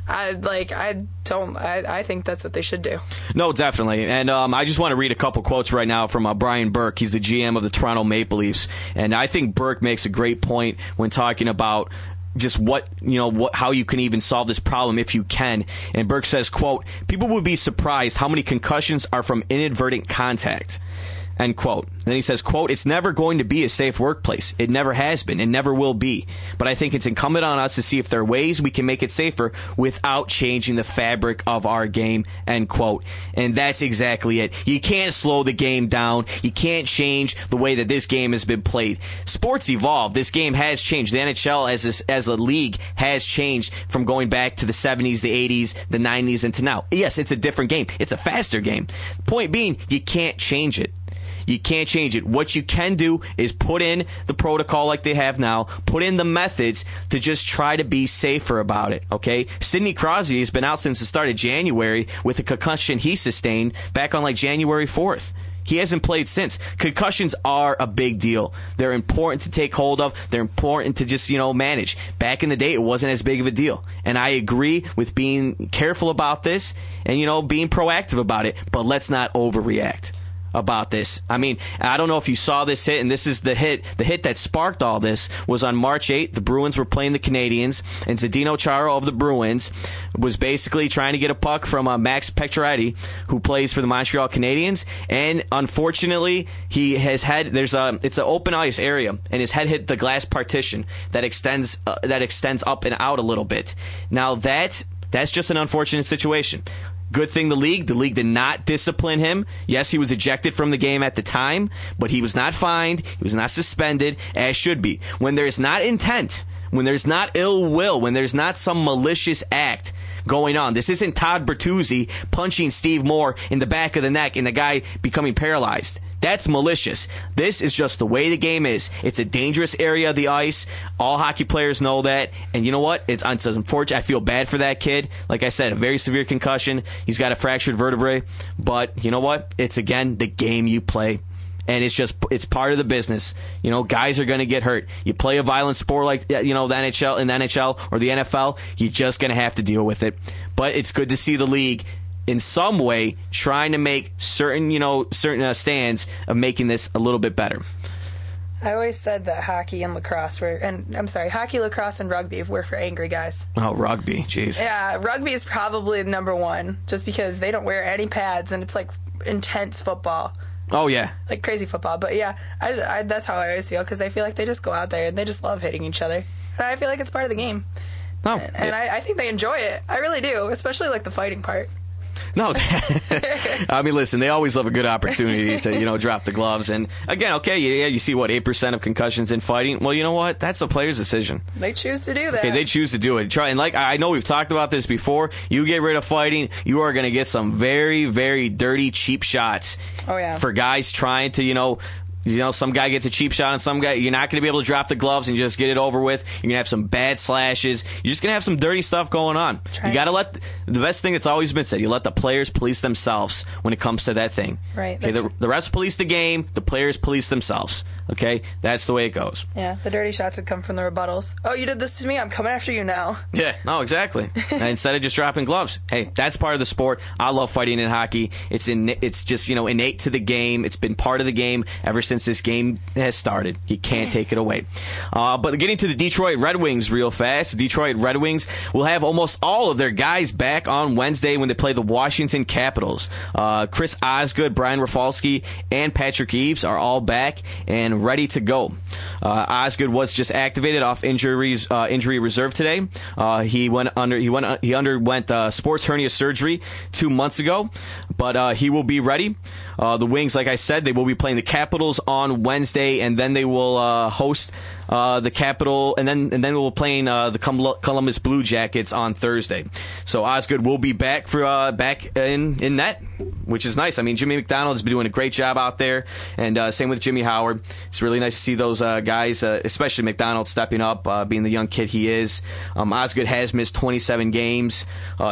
I like I don't I, I think that's what they should do. No, definitely. And um, I just want to read a couple quotes right now from uh, Brian Burke. He's the GM of the Toronto Maple Leafs, and I think Burke makes a great point when talking about just what you know what how you can even solve this problem if you can and burke says quote people would be surprised how many concussions are from inadvertent contact End quote. Then he says, quote, it's never going to be a safe workplace. It never has been. It never will be. But I think it's incumbent on us to see if there are ways we can make it safer without changing the fabric of our game. End quote. And that's exactly it. You can't slow the game down. You can't change the way that this game has been played. Sports evolve. This game has changed. The NHL as a, as a league has changed from going back to the 70s, the 80s, the 90s, and to now. Yes, it's a different game. It's a faster game. Point being, you can't change it. You can't change it. What you can do is put in the protocol like they have now, put in the methods to just try to be safer about it, okay? Sidney Crosby has been out since the start of January with a concussion he sustained back on like January 4th. He hasn't played since. Concussions are a big deal. They're important to take hold of. They're important to just, you know, manage. Back in the day, it wasn't as big of a deal. And I agree with being careful about this and, you know, being proactive about it, but let's not overreact about this. I mean, I don't know if you saw this hit, and this is the hit. The hit that sparked all this was on March 8th. The Bruins were playing the Canadiens, and Zdeno Chara of the Bruins was basically trying to get a puck from uh, Max Pacioretty, who plays for the Montreal Canadiens, and unfortunately, he has had there's a it's an open ice area, and his head hit the glass partition that extends uh, that extends up and out a little bit. Now that that's just an unfortunate situation. Good thing the league, the league did not discipline him. Yes, he was ejected from the game at the time, but he was not fined. He was not suspended, as should be. When there's not intent, when there's not ill will, when there's not some malicious act going on. This isn't Todd Bertuzzi punching Steve Moore in the back of the neck and the guy becoming paralyzed. That's malicious. This is just the way the game is. It's a dangerous area of the ice. All hockey players know that. And you know what? It's, it's unfortunate. I feel bad for that kid. Like I said, a very severe concussion. He's got a fractured vertebrae. But you know what? It's again the game you play and it's just it's part of the business. You know, guys are going to get hurt. You play a violent sport like uh, you know the NHL in the NHL or the NFL, you're just going to have to deal with it. But it's good to see the league in some way trying to make certain you know certain uh, stands of making this a little bit better. I always said that hockey and lacrosse were, and I'm sorry, hockey, lacrosse, and rugby were for angry guys. Oh, rugby, jeez. Yeah, rugby is probably number one, just because they don't wear any pads and it's like intense football. Oh yeah, like crazy football. But yeah, I, I, that's how I always feel because I feel like they just go out there and they just love hitting each other. And I feel like it's part of the game. No, and, and I, I think they enjoy it. I really do, especially like the fighting part. No, I mean, listen, they always love a good opportunity to you know drop the gloves. And again, okay, yeah, you see what eight percent of concussions in fighting. Well, you know what? That's the player's decision. They choose to do that. Okay, they choose to do it. Try and like I know we've talked about this before. You get rid of fighting, you are going to get some very, very dirty, cheap shots. Oh yeah. For guys trying to you know you know, some guy gets a cheap shot and some guy. You're not going to be able to drop the gloves and just get it over with. You're going to have some bad slashes. You're just going to have some dirty stuff going on. Try you got to let the best thing that's always been said. You let the players police themselves when it comes to that thing. Right. Okay. The, the refs police the game. The players police themselves. Okay. That's the way it goes. Yeah. The dirty shots would come from the rebuttals. Oh, you did this to me. I'm coming after you now. Yeah. No. Exactly. instead of just dropping gloves. Hey, that's part of the sport. I love fighting in hockey. It's in. It's just you know innate to the game. It's been part of the game ever since this game has started. You can't take it away. Uh, but getting to the Detroit Red Wings real fast. Detroit Red Wings will have almost all of their guys back on Wednesday when they play the Washington Capitals. Uh, Chris Osgood, Brian Rafalski, and Patrick Eaves are all back and ready to go. Uh, Osgood was just activated off injuries, uh, injury reserve today. Uh, he went under he went he underwent uh, sports hernia surgery two months ago, but he will be ready. The Wings, like I said, they will be playing the Capitals on Wednesday, and then they will uh, host uh, the Capital, and then and then we'll playing uh, the Columbus Blue Jackets on Thursday. So Osgood will be back for uh, back in in net, which is nice. I mean, Jimmy McDonald has been doing a great job out there, and uh, same with Jimmy Howard. It's really nice to see those uh, guys, especially McDonald, stepping up, being the young kid he is. Um, Osgood has missed 27 games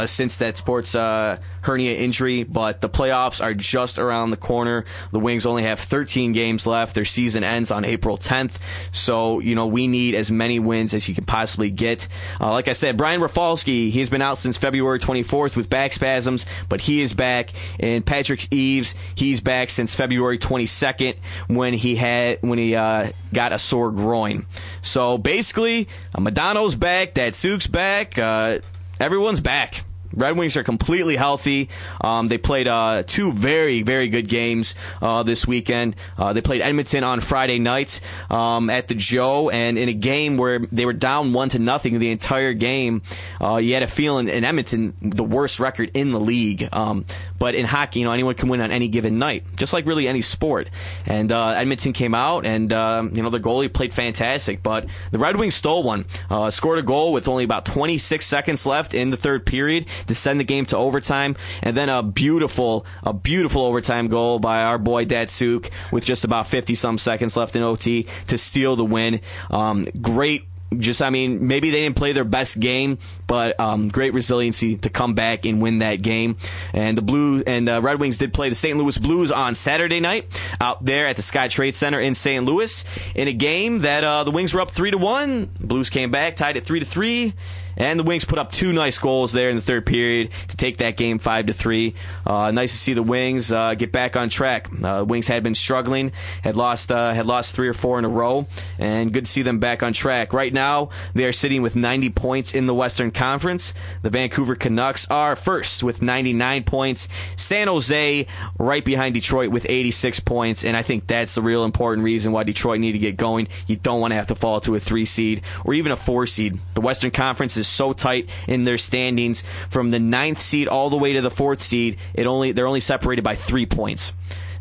since that sports hernia injury, but the playoffs are just around the corner. The Wings only have 13 games left. Their season ends on April 10th, so You know, we need as many wins as you can possibly get. Uh, like I said, Brian Rafalski, he's been out since February 24th with back spasms, but he is back. And Patrick Eaves, he's back since February 22nd when he had, when he, uh, got a sore groin. So basically, Modano's back, Datsyuk's back, uh, everyone's back. Red Wings are completely healthy. Um, they played uh, two very, very good games uh, this weekend. Uh, they played Edmonton on Friday night um, at the Joe, and in a game where they were down one to nothing the entire game, uh, you had a feeling in Edmonton the worst record in the league. Um, but in hockey, you know, anyone can win on any given night, just like really any sport. And uh, Edmonton came out, and um, you know the goalie played fantastic, but the Red Wings stole one, uh, scored a goal with only about 26 seconds left in the third period to send the game to overtime, and then a beautiful, a beautiful overtime goal by our boy Datsyuk with just about 50 some seconds left in OT to steal the win. Um, great just I mean maybe they didn't play their best game, but um, great resiliency to come back and win that game. And the Blue and uh, Red Wings did play the St. Louis Blues on Saturday night out there at the Scottrade Center in St. Louis in a game that uh, the Wings were up three to one. Blues came back, tied it three to three. And the Wings put up two nice goals there in the third period to take that game five to three. Uh, nice to see the Wings uh, get back on track. Uh, Wings had been struggling, had lost uh, had lost three or four in a row, and good to see them back on track. Right now, they are sitting with 90 points in the Western Conference. The Vancouver Canucks are first with 99 points. San Jose right behind Detroit with 86 points, and I think that's the real important reason why Detroit need to get going. You don't want to have to fall to a three seed or even a four seed. The Western Conference is so tight in their standings from the ninth seed all the way to the fourth seed. It only they're only separated by three points.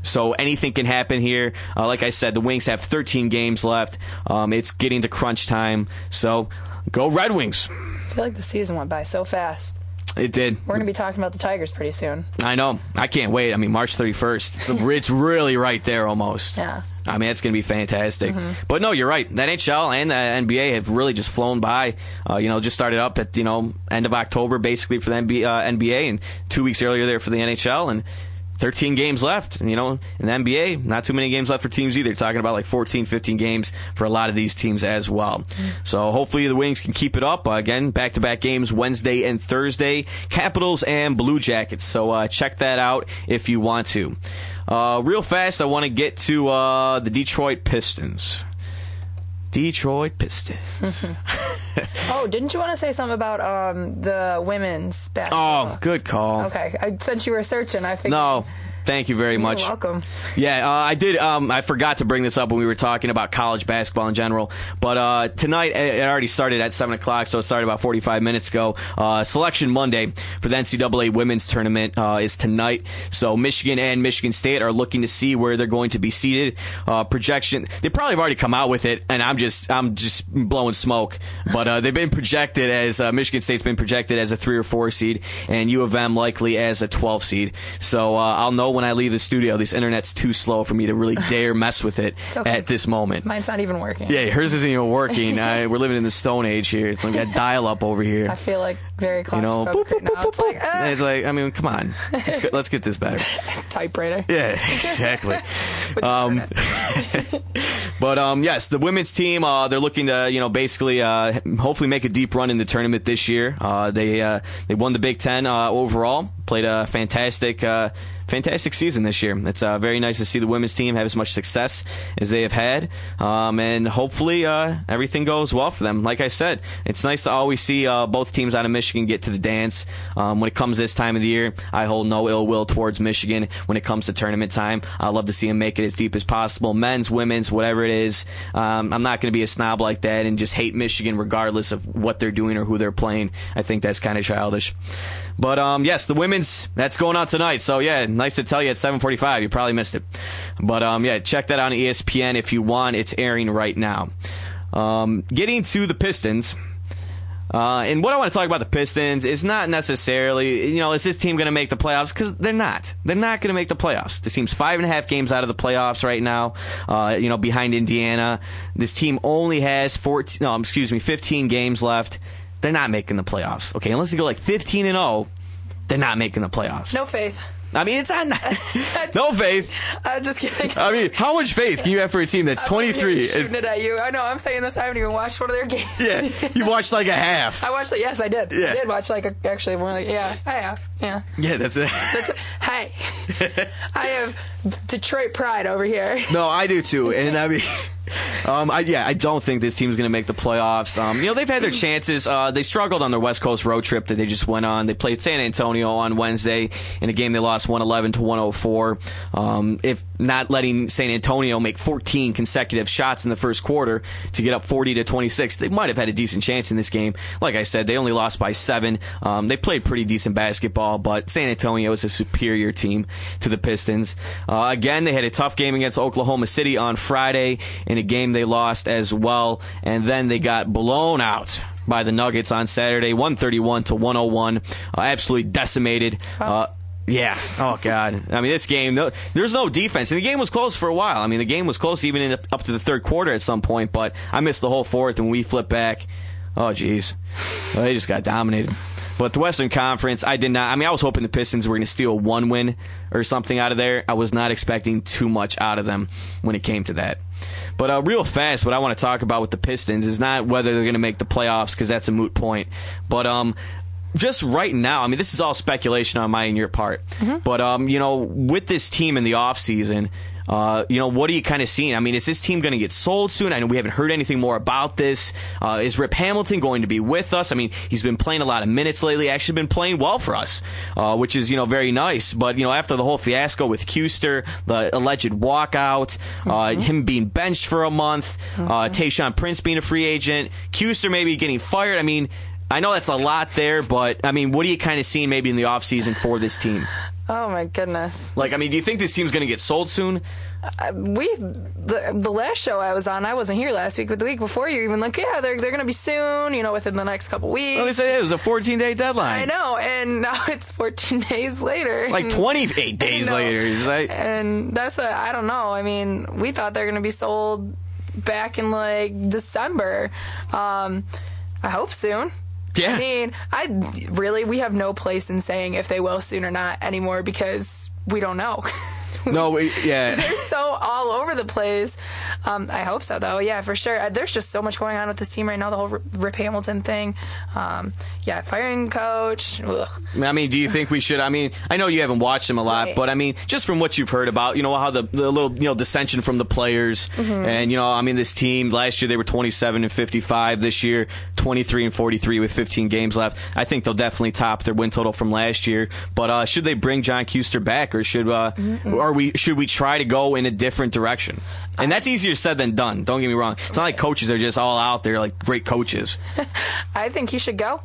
So anything can happen here. Uh, like I said, the Wings have 13 games left. Um, it's getting to crunch time. So go Red Wings. I feel like the season went by so fast. It did. We're going to be talking about the Tigers pretty soon. I know. I can't wait. I mean, March 31st. It's, it's really right there almost. Yeah. I mean, it's going to be fantastic. Mm-hmm. But no, you're right. The NHL and the NBA have really just flown by. Uh, you know, just started up at you know end of October, basically for the NBA, uh, NBA, and two weeks earlier there for the NHL, and 13 games left. You know, in the NBA, not too many games left for teams either. Talking about like 14, 15 games for a lot of these teams as well. Mm-hmm. So hopefully the Wings can keep it up. Uh, again, back to back games Wednesday and Thursday. Capitals and Blue Jackets. So uh, check that out if you want to. Uh, real fast, I want to get to uh, the Detroit Pistons. Detroit Pistons. oh, didn't you want to say something about um, the women's basketball? Oh, good call. Okay, I, since you were searching, I figured. No, Thank you very You're much. welcome. Yeah, uh, I did. Um, I forgot to bring this up when we were talking about college basketball in general. But uh, tonight it already started at seven o'clock, so it started about forty-five minutes ago. Uh, Selection Monday for the NCAA women's tournament uh, is tonight. So Michigan and Michigan State are looking to see where they're going to be seated. Uh, projection. They probably have already come out with it, and I'm just I'm just blowing smoke. But uh, they've been projected as Michigan State's been projected as a three or four seed, and U of M likely as a twelve seed. So I'll know when I leave the studio. This internet's too slow for me to really dare mess with it okay. at this moment. Mine's not even working. Yeah, hers isn't even working. uh, we're living in the Stone Age here. It's like got dial up over here. I feel like very claustrophobic you know, boop, boop, right now. It's like, ah. it's like, I mean, come on, let's get, let's get this better. Typewriter. Yeah, exactly. um, but um, yes, the women's team uh, they're looking to you know basically uh, hopefully make a deep run in the tournament this year. Uh, they uh, they won the Big Ten uh, overall, played a fantastic uh, fantastic season this year. It's uh, very nice to see the women's team have as much success as they have had, um, and hopefully uh, everything goes well for them. Like I said, it's nice to always see uh, both teams out of Michigan get to the dance. Um, when it comes this time of the year, I hold no ill will towards Michigan when it comes to tournament time. I love to see them make it as deep as possible, men's, women's, whatever it is. Um, I'm not going to be a snob like that and just hate Michigan regardless of what they're doing or who they're playing. I think that's kind of childish. But um, yes, the women's that's going on tonight. So yeah, nice to tell you at 7:45. You probably missed it, but um, yeah, check that on ESPN if you want. It's airing right now. Um, getting to the Pistons. Uh, and what I want to talk about the Pistons is not necessarily, you know, is this team going to make the playoffs? Because they're not. They're not going to make the playoffs. This team's five and a half games out of the playoffs right now. Uh, you know, behind Indiana. This team only has 14, no, excuse me, 15 games left. They're not making the playoffs. Okay, unless they go like 15 and 0, they're not making the playoffs. No faith. I mean, it's on. no faith. I'm just kidding. I mean, how much faith can you have for a team that's 23? shooting it at you. I know. I'm saying this. I haven't even watched one of their games. Yeah, you watched like a half. I watched. Like, yes, I did. Yeah. I did watch like a, actually more like yeah, I have. Yeah. Yeah, that's it. That's, it. hey, I have Detroit pride over here. No, I do too, and I mean, um, I, yeah, I don't think this team's going to make the playoffs. Um, you know, they've had their chances. Uh, they struggled on their West Coast road trip that they just went on. They played San Antonio on Wednesday in a game they lost 111 to 104. Um, if not letting San Antonio make 14 consecutive shots in the first quarter to get up 40 to 26, they might have had a decent chance in this game. Like I said, they only lost by seven. Um, they played pretty decent basketball, but San Antonio is a superior team to the Pistons. Uh, again, they had a tough game against Oklahoma City on Friday in a game they lost as well, and then they got blown out by the Nuggets on Saturday, 131 to 101. Uh, absolutely decimated. Uh, yeah. Oh God. I mean, this game. No, there's no defense, and the game was close for a while. I mean, the game was close even in, up to the third quarter at some point. But I missed the whole fourth, and we flipped back. Oh jeez. Well, they just got dominated. But the Western Conference, I did not. I mean, I was hoping the Pistons were going to steal one win or something out of there. I was not expecting too much out of them when it came to that. But uh, real fast, what I want to talk about with the Pistons is not whether they're going to make the playoffs because that's a moot point. But um, just right now, I mean, this is all speculation on my and your part. But um, you know, with this team in the off season. Uh, you know, what are you kind of seeing? I mean, is this team going to get sold soon? I know we haven't heard anything more about this. Uh, is Rip Hamilton going to be with us? I mean, he's been playing a lot of minutes lately. Actually, been playing well for us, uh, which is you know very nice. But you know, after the whole fiasco with Kuester, the alleged walkout, uh, him being benched for a month, uh, Tayshaun Prince being a free agent, Kuester maybe getting fired. I mean. I know that's a lot there, but I mean, what are you kind of seeing maybe in the offseason for this team? Oh my goodness. Like, I mean, do you think this team's going to get sold soon? Uh, we the, the last show I was on, I wasn't here last week, but the week before you were even like, yeah, they're they're gonna be soon, you know, within the next couple weeks. Well, they said it was a 14 day deadline. I know, and now it's 14 days later. It's like 28 days later. Like, and that's a I don't know. I mean, we thought they're gonna be sold back in like December. Um, I hope soon. Yeah. I mean, I really we have no place in saying if they will soon or not anymore because we don't know. no, we, yeah. They're so all over the place. Um, I hope so, though. Yeah, for sure. Uh, There's just so much going on with this team right now. The whole Rip- Hamilton thing. Um, yeah, firing coach. Ugh. I mean, do you think we should? I mean, I know you haven't watched him a lot, Right. but I mean, just from what you've heard about, you know, how the, the little, you know, dissension from the players, Mhm. and you know, I mean, this team last year they were 27 and 55. This year, 23 and 43 with 15 games left. I think they'll definitely top their win total from last year. But uh, should they bring John Kuester back, or should uh, or we should we try to go in a different direction? And that's easier said than done. Don't get me wrong. It's not like coaches are just all out there like great coaches. I think he should go.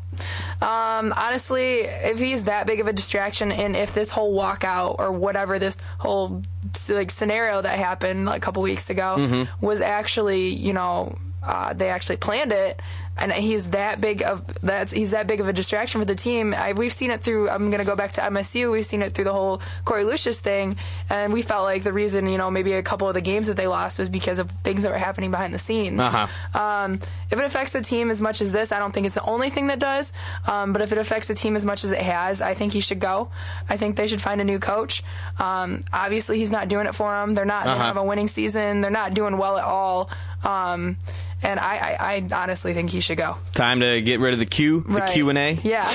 Um, honestly, if he's that big of a distraction, and if this whole walkout or whatever this whole like scenario that happened like, a couple weeks ago Mhm. was actually, you know, uh, they actually planned it, and he's that big of that's he's that big of a distraction for the team. I, we've seen it through. I'm going to go back to MSU. We've seen it through the whole Korie Lucious thing, and we felt like the reason, you know, maybe a couple of the games that they lost was because of things that were happening behind the scenes. Uh-huh. Um, if it affects the team as much as this, I don't think it's the only thing that does. Um, but if it affects the team as much as it has, I think he should go. I think they should find a new coach. Um, obviously, he's not doing it for them. They're not. They Uh-huh. don't have a winning season. They're not doing well at all. Um, and I, I, I honestly think he should go. Time to get rid of the Q, the Right. Q and A. Yeah.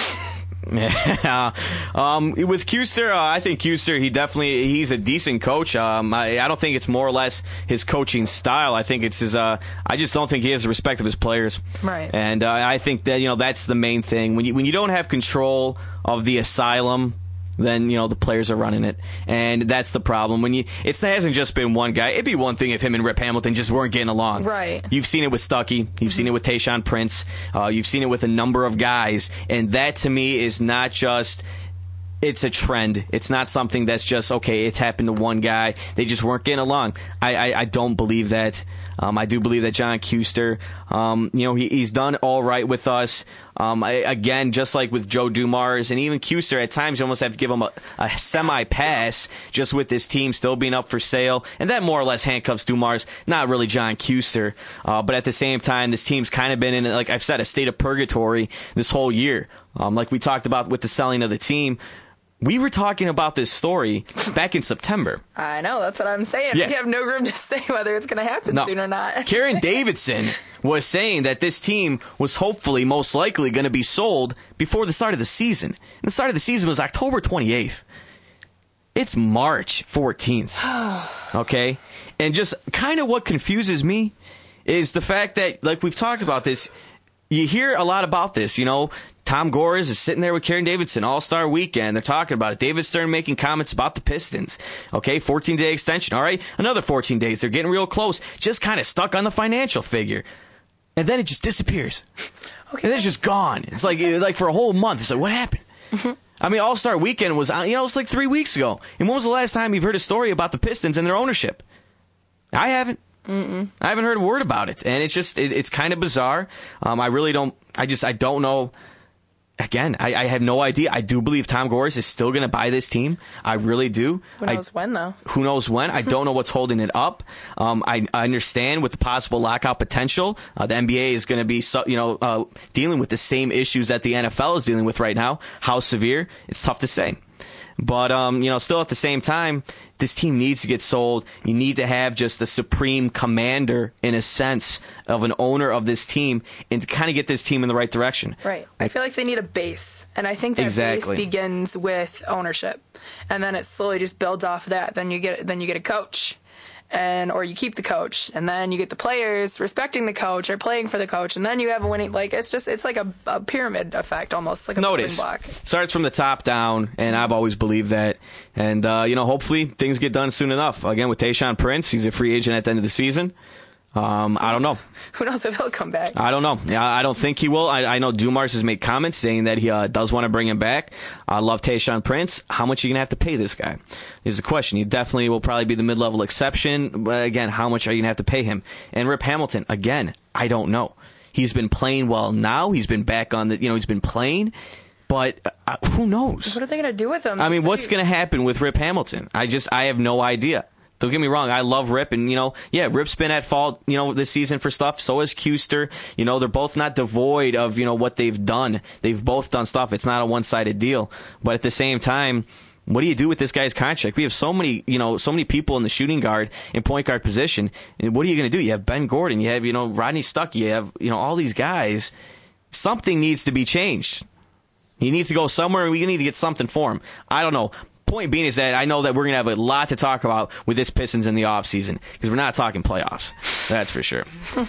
Yeah. um, with Kuester, uh, I think Kuester, he definitely, he's a decent coach. Um, I, I don't think it's more or less his coaching style. I think it's his, uh, I just don't think he has the respect of his players. Right. And uh, I think that, you know, that's the main thing. When you, when you don't have control of the asylum, then you know the players are running it, and that's the problem. When you, it hasn't just been one guy. It'd be one thing if him and Rip Hamilton just weren't getting along. Right. You've seen it with Stuckey. You've seen it with Tayshaun Prince. Uh, you've seen it with a number of guys, and that to me is not just. It's a trend. It's not something that's just okay. It's happened to one guy. They just weren't getting along. I, I, I don't believe that. Um, I do believe that John Kuester, um, you know, he, he's done all right with us. Um, I, again, just like with Joe Dumars and even Kuester, at times you almost have to give him a, a semi pass just with this team still being up for sale. And that more or less handcuffs Dumars, not really John Kuester. Uh, but at the same time, this team's kind of been in, like I've said, a state of purgatory this whole year. Um, like we talked about with the selling of the team We were talking about this story back in September. I know, that's what I'm saying. Yeah. We have no room to say whether it's going to happen No. soon or not. Karen Davidson was saying that this team was hopefully most likely going to be sold before the start of the season. And the start of the season was October 28th. It's March 14th. Okay? And just kind of what confuses me is the fact that, like we've talked about this, you hear a lot about this, you know. Tom Gores is sitting there with Karen Davidson All Star Weekend. They're talking about it. David Stern making comments about the Pistons. Okay, 14 day extension. All right, another 14 days. They're getting real close. Just kind of stuck on the financial figure, and then it just disappears. Okay, and it's just gone. It's like like for a whole month. It's like what happened? I mean, All Star Weekend was you know it's like three weeks ago. And when was the last time you've heard a story about the Pistons and their ownership? I haven't. Mm-mm. I haven't heard a word about it, and it's just it, it's kind of bizarre. Um, I really don't. I just I don't know. Again, I, I have no idea. I do believe Tom Gores is still going to buy this team. I really do. Who I- knows when, though? who knows when? I don't know what's holding it up. Um, I, I understand with the possible lockout potential, uh, the NBA is going to be, so, you know, uh, dealing with the same issues that the NFL is dealing with right now. How severe? It's tough to say. But um, you know, still at the same time, this team needs to get sold. You need to have just the supreme commander, in a sense, of an owner of this team, and to kind of get this team in the right direction. Right. I feel like they need a base, and I think that Exactly. base begins with ownership, and then it slowly just builds off that. Then you get then you get a coach, and or you keep the coach, and then you get the players respecting the coach or playing for the coach, and then you have a winning. Like it's just it's like a, a pyramid effect almost, like a Notice block. starts from the top down, and I've always believed that. And uh, you know, hopefully things get done soon enough. Again, with Tayshaun Prince, he's a free agent at the end of the season. Um, I don't know. Who knows if he'll come back? I don't know. Yeah, I don't think he will. I, I know Dumars has made comments saying that he uh, does want to bring him back. I love Tayshaun Prince. How much are you gonna have to pay this guy? Is the question. He definitely will probably be the mid-level exception, but again, how much are you gonna have to pay him? And Rip Hamilton, again, I don't know. He's been playing well now. He's been back on the. You know, he's been playing, but uh, who knows? What are they gonna do with him? I mean, what's going to happen with Rip Hamilton? I just, I have no idea. Don't get me wrong. I love Rip, and you know, yeah, Rip's been at fault, you know, this season for stuff. So is Kuester. You know, they're both not devoid of you know what they've done. They've both done stuff. It's not a one-sided deal. But at the same time, what do you do with this guy's contract? We have so many, you know, so many people in the shooting guard and point guard position. And what are you going to do? You have Ben Gordon. You have, you know, Rodney Stuck. You have, you know, all these guys. Something needs to be changed. He needs to go somewhere, and we need to get something for him. I don't know. Point being is that I know that we're going to have a lot to talk about with this Pistons in the offseason because we're not talking playoffs. That's for sure.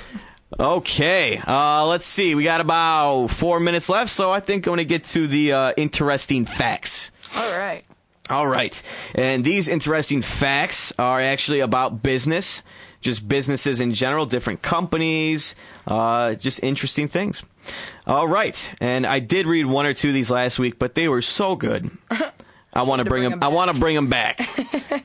Okay, uh, let's see. We got about four minutes left, so I think I'm going to get to the uh, interesting facts. All right. All right. And these interesting facts are actually about business, just businesses in general, different companies, uh, just interesting things. All right. And I did read one or two of these last week, but they were so good. I want to bring them. I want to bring them back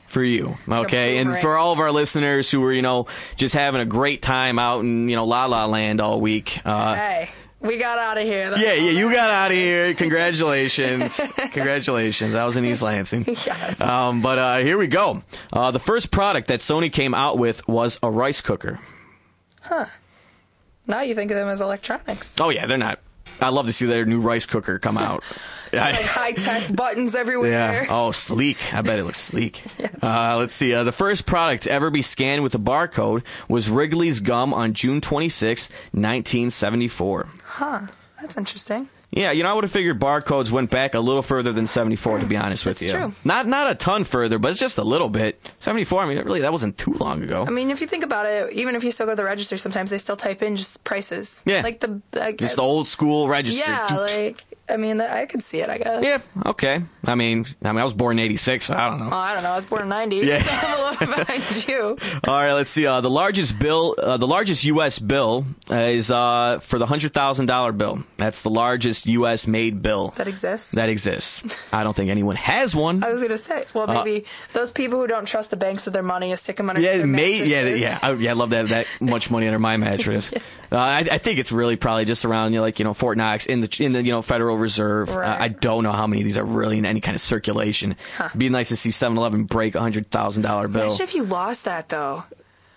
for you, okay? And for all of our listeners who were, you know, just having a great time out in, you know, La La Land all week. Uh, Hey, we got out of here. That's yeah, yeah, you got out of here. Congratulations. Congratulations. I was in East Lansing. Yes. Um, but uh, here we go. Uh, the first product that Sony came out with was a rice cooker. Huh. Now you think of them as electronics. Oh, yeah, they're not. I love to see their new rice cooker come out. Like high tech buttons everywhere. Yeah. Oh, sleek. I bet it looks sleek. uh, let's see. Uh, the first product to ever be scanned with a barcode was Wrigley's gum on June 26, 1974. Huh. That's interesting. Yeah, you know, I would have figured barcodes went back a little further than 74, to be honest with That's you. true. Not not a ton further, but it's just a little bit. 74, I mean, really, that wasn't too long ago. I mean, if you think about it, even if you still go to the register, sometimes they still type in just prices. Yeah. Like the. Like, just the old school register. Yeah, like, I mean, I could see it, I guess. Yeah, okay. I mean, I mean, I was born in 86, so I don't know. Well, I don't know. I was born in 90, Yeah. so I'm a little behind you. All right, let's see. Uh, the largest bill, uh, the largest U.S. bill uh, is uh, for the hundred thousand dollar bill. That's the largest U.S. made bill That exists. that exists. I don't think anyone has one. I was going to say, well, Uh, maybe those people who don't trust the banks with their money is stick them under Yeah, their may, yeah, yeah, I, yeah. I love that that much money under my mattress. uh, I, I think it's really probably just around you know, like you know Fort Knox in the in the you know Federal Reserve. Uh, Right. I don't know how many of these are really in any kind of circulation. Be nice to see 7-Eleven break a hundred thousand dollar bill. Imagine if you lost that, though.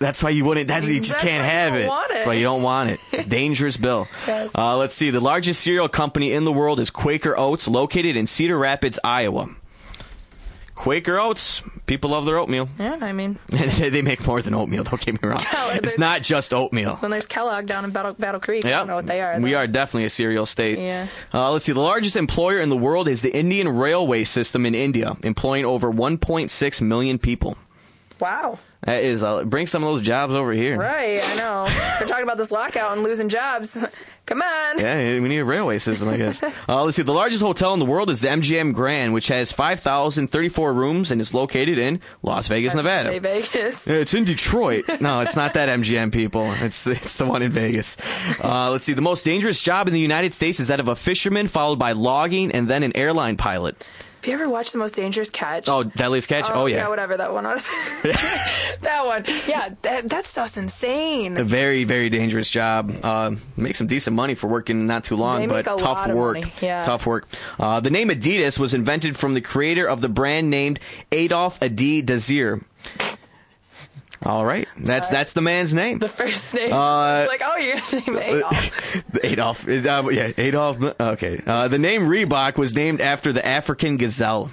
That's why you wouldn't. That's you just That's can't have it. it. That's why you don't want it. Dangerous bill. Yes. Uh, let's see. The largest cereal company in the world is Quaker Oats, located in Cedar Rapids, Iowa. Quaker Oats. People love their oatmeal. Yeah, I mean, they make more than oatmeal. Don't get me wrong. it's not just oatmeal. then there's Kellogg down in Battle, Battle Creek. I Yeah, don't know what they are. We are definitely a cereal state. Yeah. Uh, let's see. The largest employer in the world is the Indian Railway System in India, employing over 1.6 million people. Wow. That is, uh, bring some of those jobs over here. Right, I know. They're talking about this lockout and losing jobs. Come on. Yeah, we need a railway system, I guess. uh, let's see. The largest hotel in the world is the MGM Grand, which has 5,034 rooms and is located in Las Vegas, Nevada. Say Vegas. Yeah, It's in Detroit. No, it's not that MGM people. It's it's the one in Vegas. Uh, let's see. The most dangerous job in the United States is that of a fisherman, followed by logging, and then an airline pilot. Have you ever watched The Most Dangerous Catch? Oh, Deadliest Catch. Oh, yeah. Yeah. whatever that one was. that one. Yeah, that, that stuff's insane. A very very dangerous job. Uh, make some decent money for working not too long, but tough work. yeah. Tough work. Uh, the name Adidas was invented from the creator of the brand named Adolf Adi Dassler. All right, that's that's the man's name. The first name. Uh, like, oh, you're to name Adolf. Adolf. Uh, yeah, Adolf. Okay. Uh, the name Reebok was named after the African gazelle.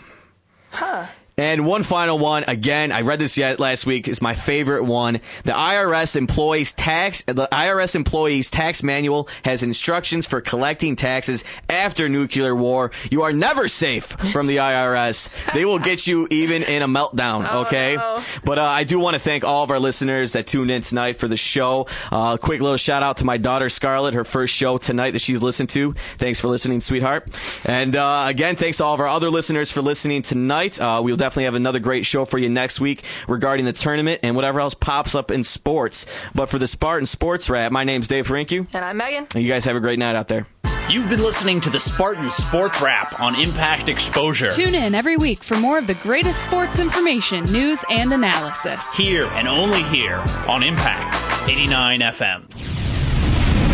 Huh. And one final one, again, I read this yet last week, is my favorite one. The IRS employees tax, the IRS employees tax manual has instructions for collecting taxes after nuclear war. You are never safe from the IRS. they will get you even in a meltdown, Oh, okay? no. But uh, I do want to thank all of our listeners that tuned in tonight for the show. Uh, quick little shout out to my daughter Scarlett, her first show tonight that she's listened to. Thanks for listening, sweetheart. And uh, again, thanks to all of our other listeners for listening tonight. Uh, we'll definitely have another great show for you next week regarding the tournament and whatever else pops up in sports. But for the Spartan Sports Wrap, my name's Dave Franku. And I'm Megan. And you guys have a great night out there. You've been listening to the Spartan Sports Wrap on Impact Exposure. Tune in every week for more of the greatest sports information, news, and analysis. Here and only here on Impact 89 FM.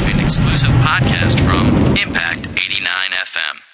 An exclusive podcast from Impact 89 FM.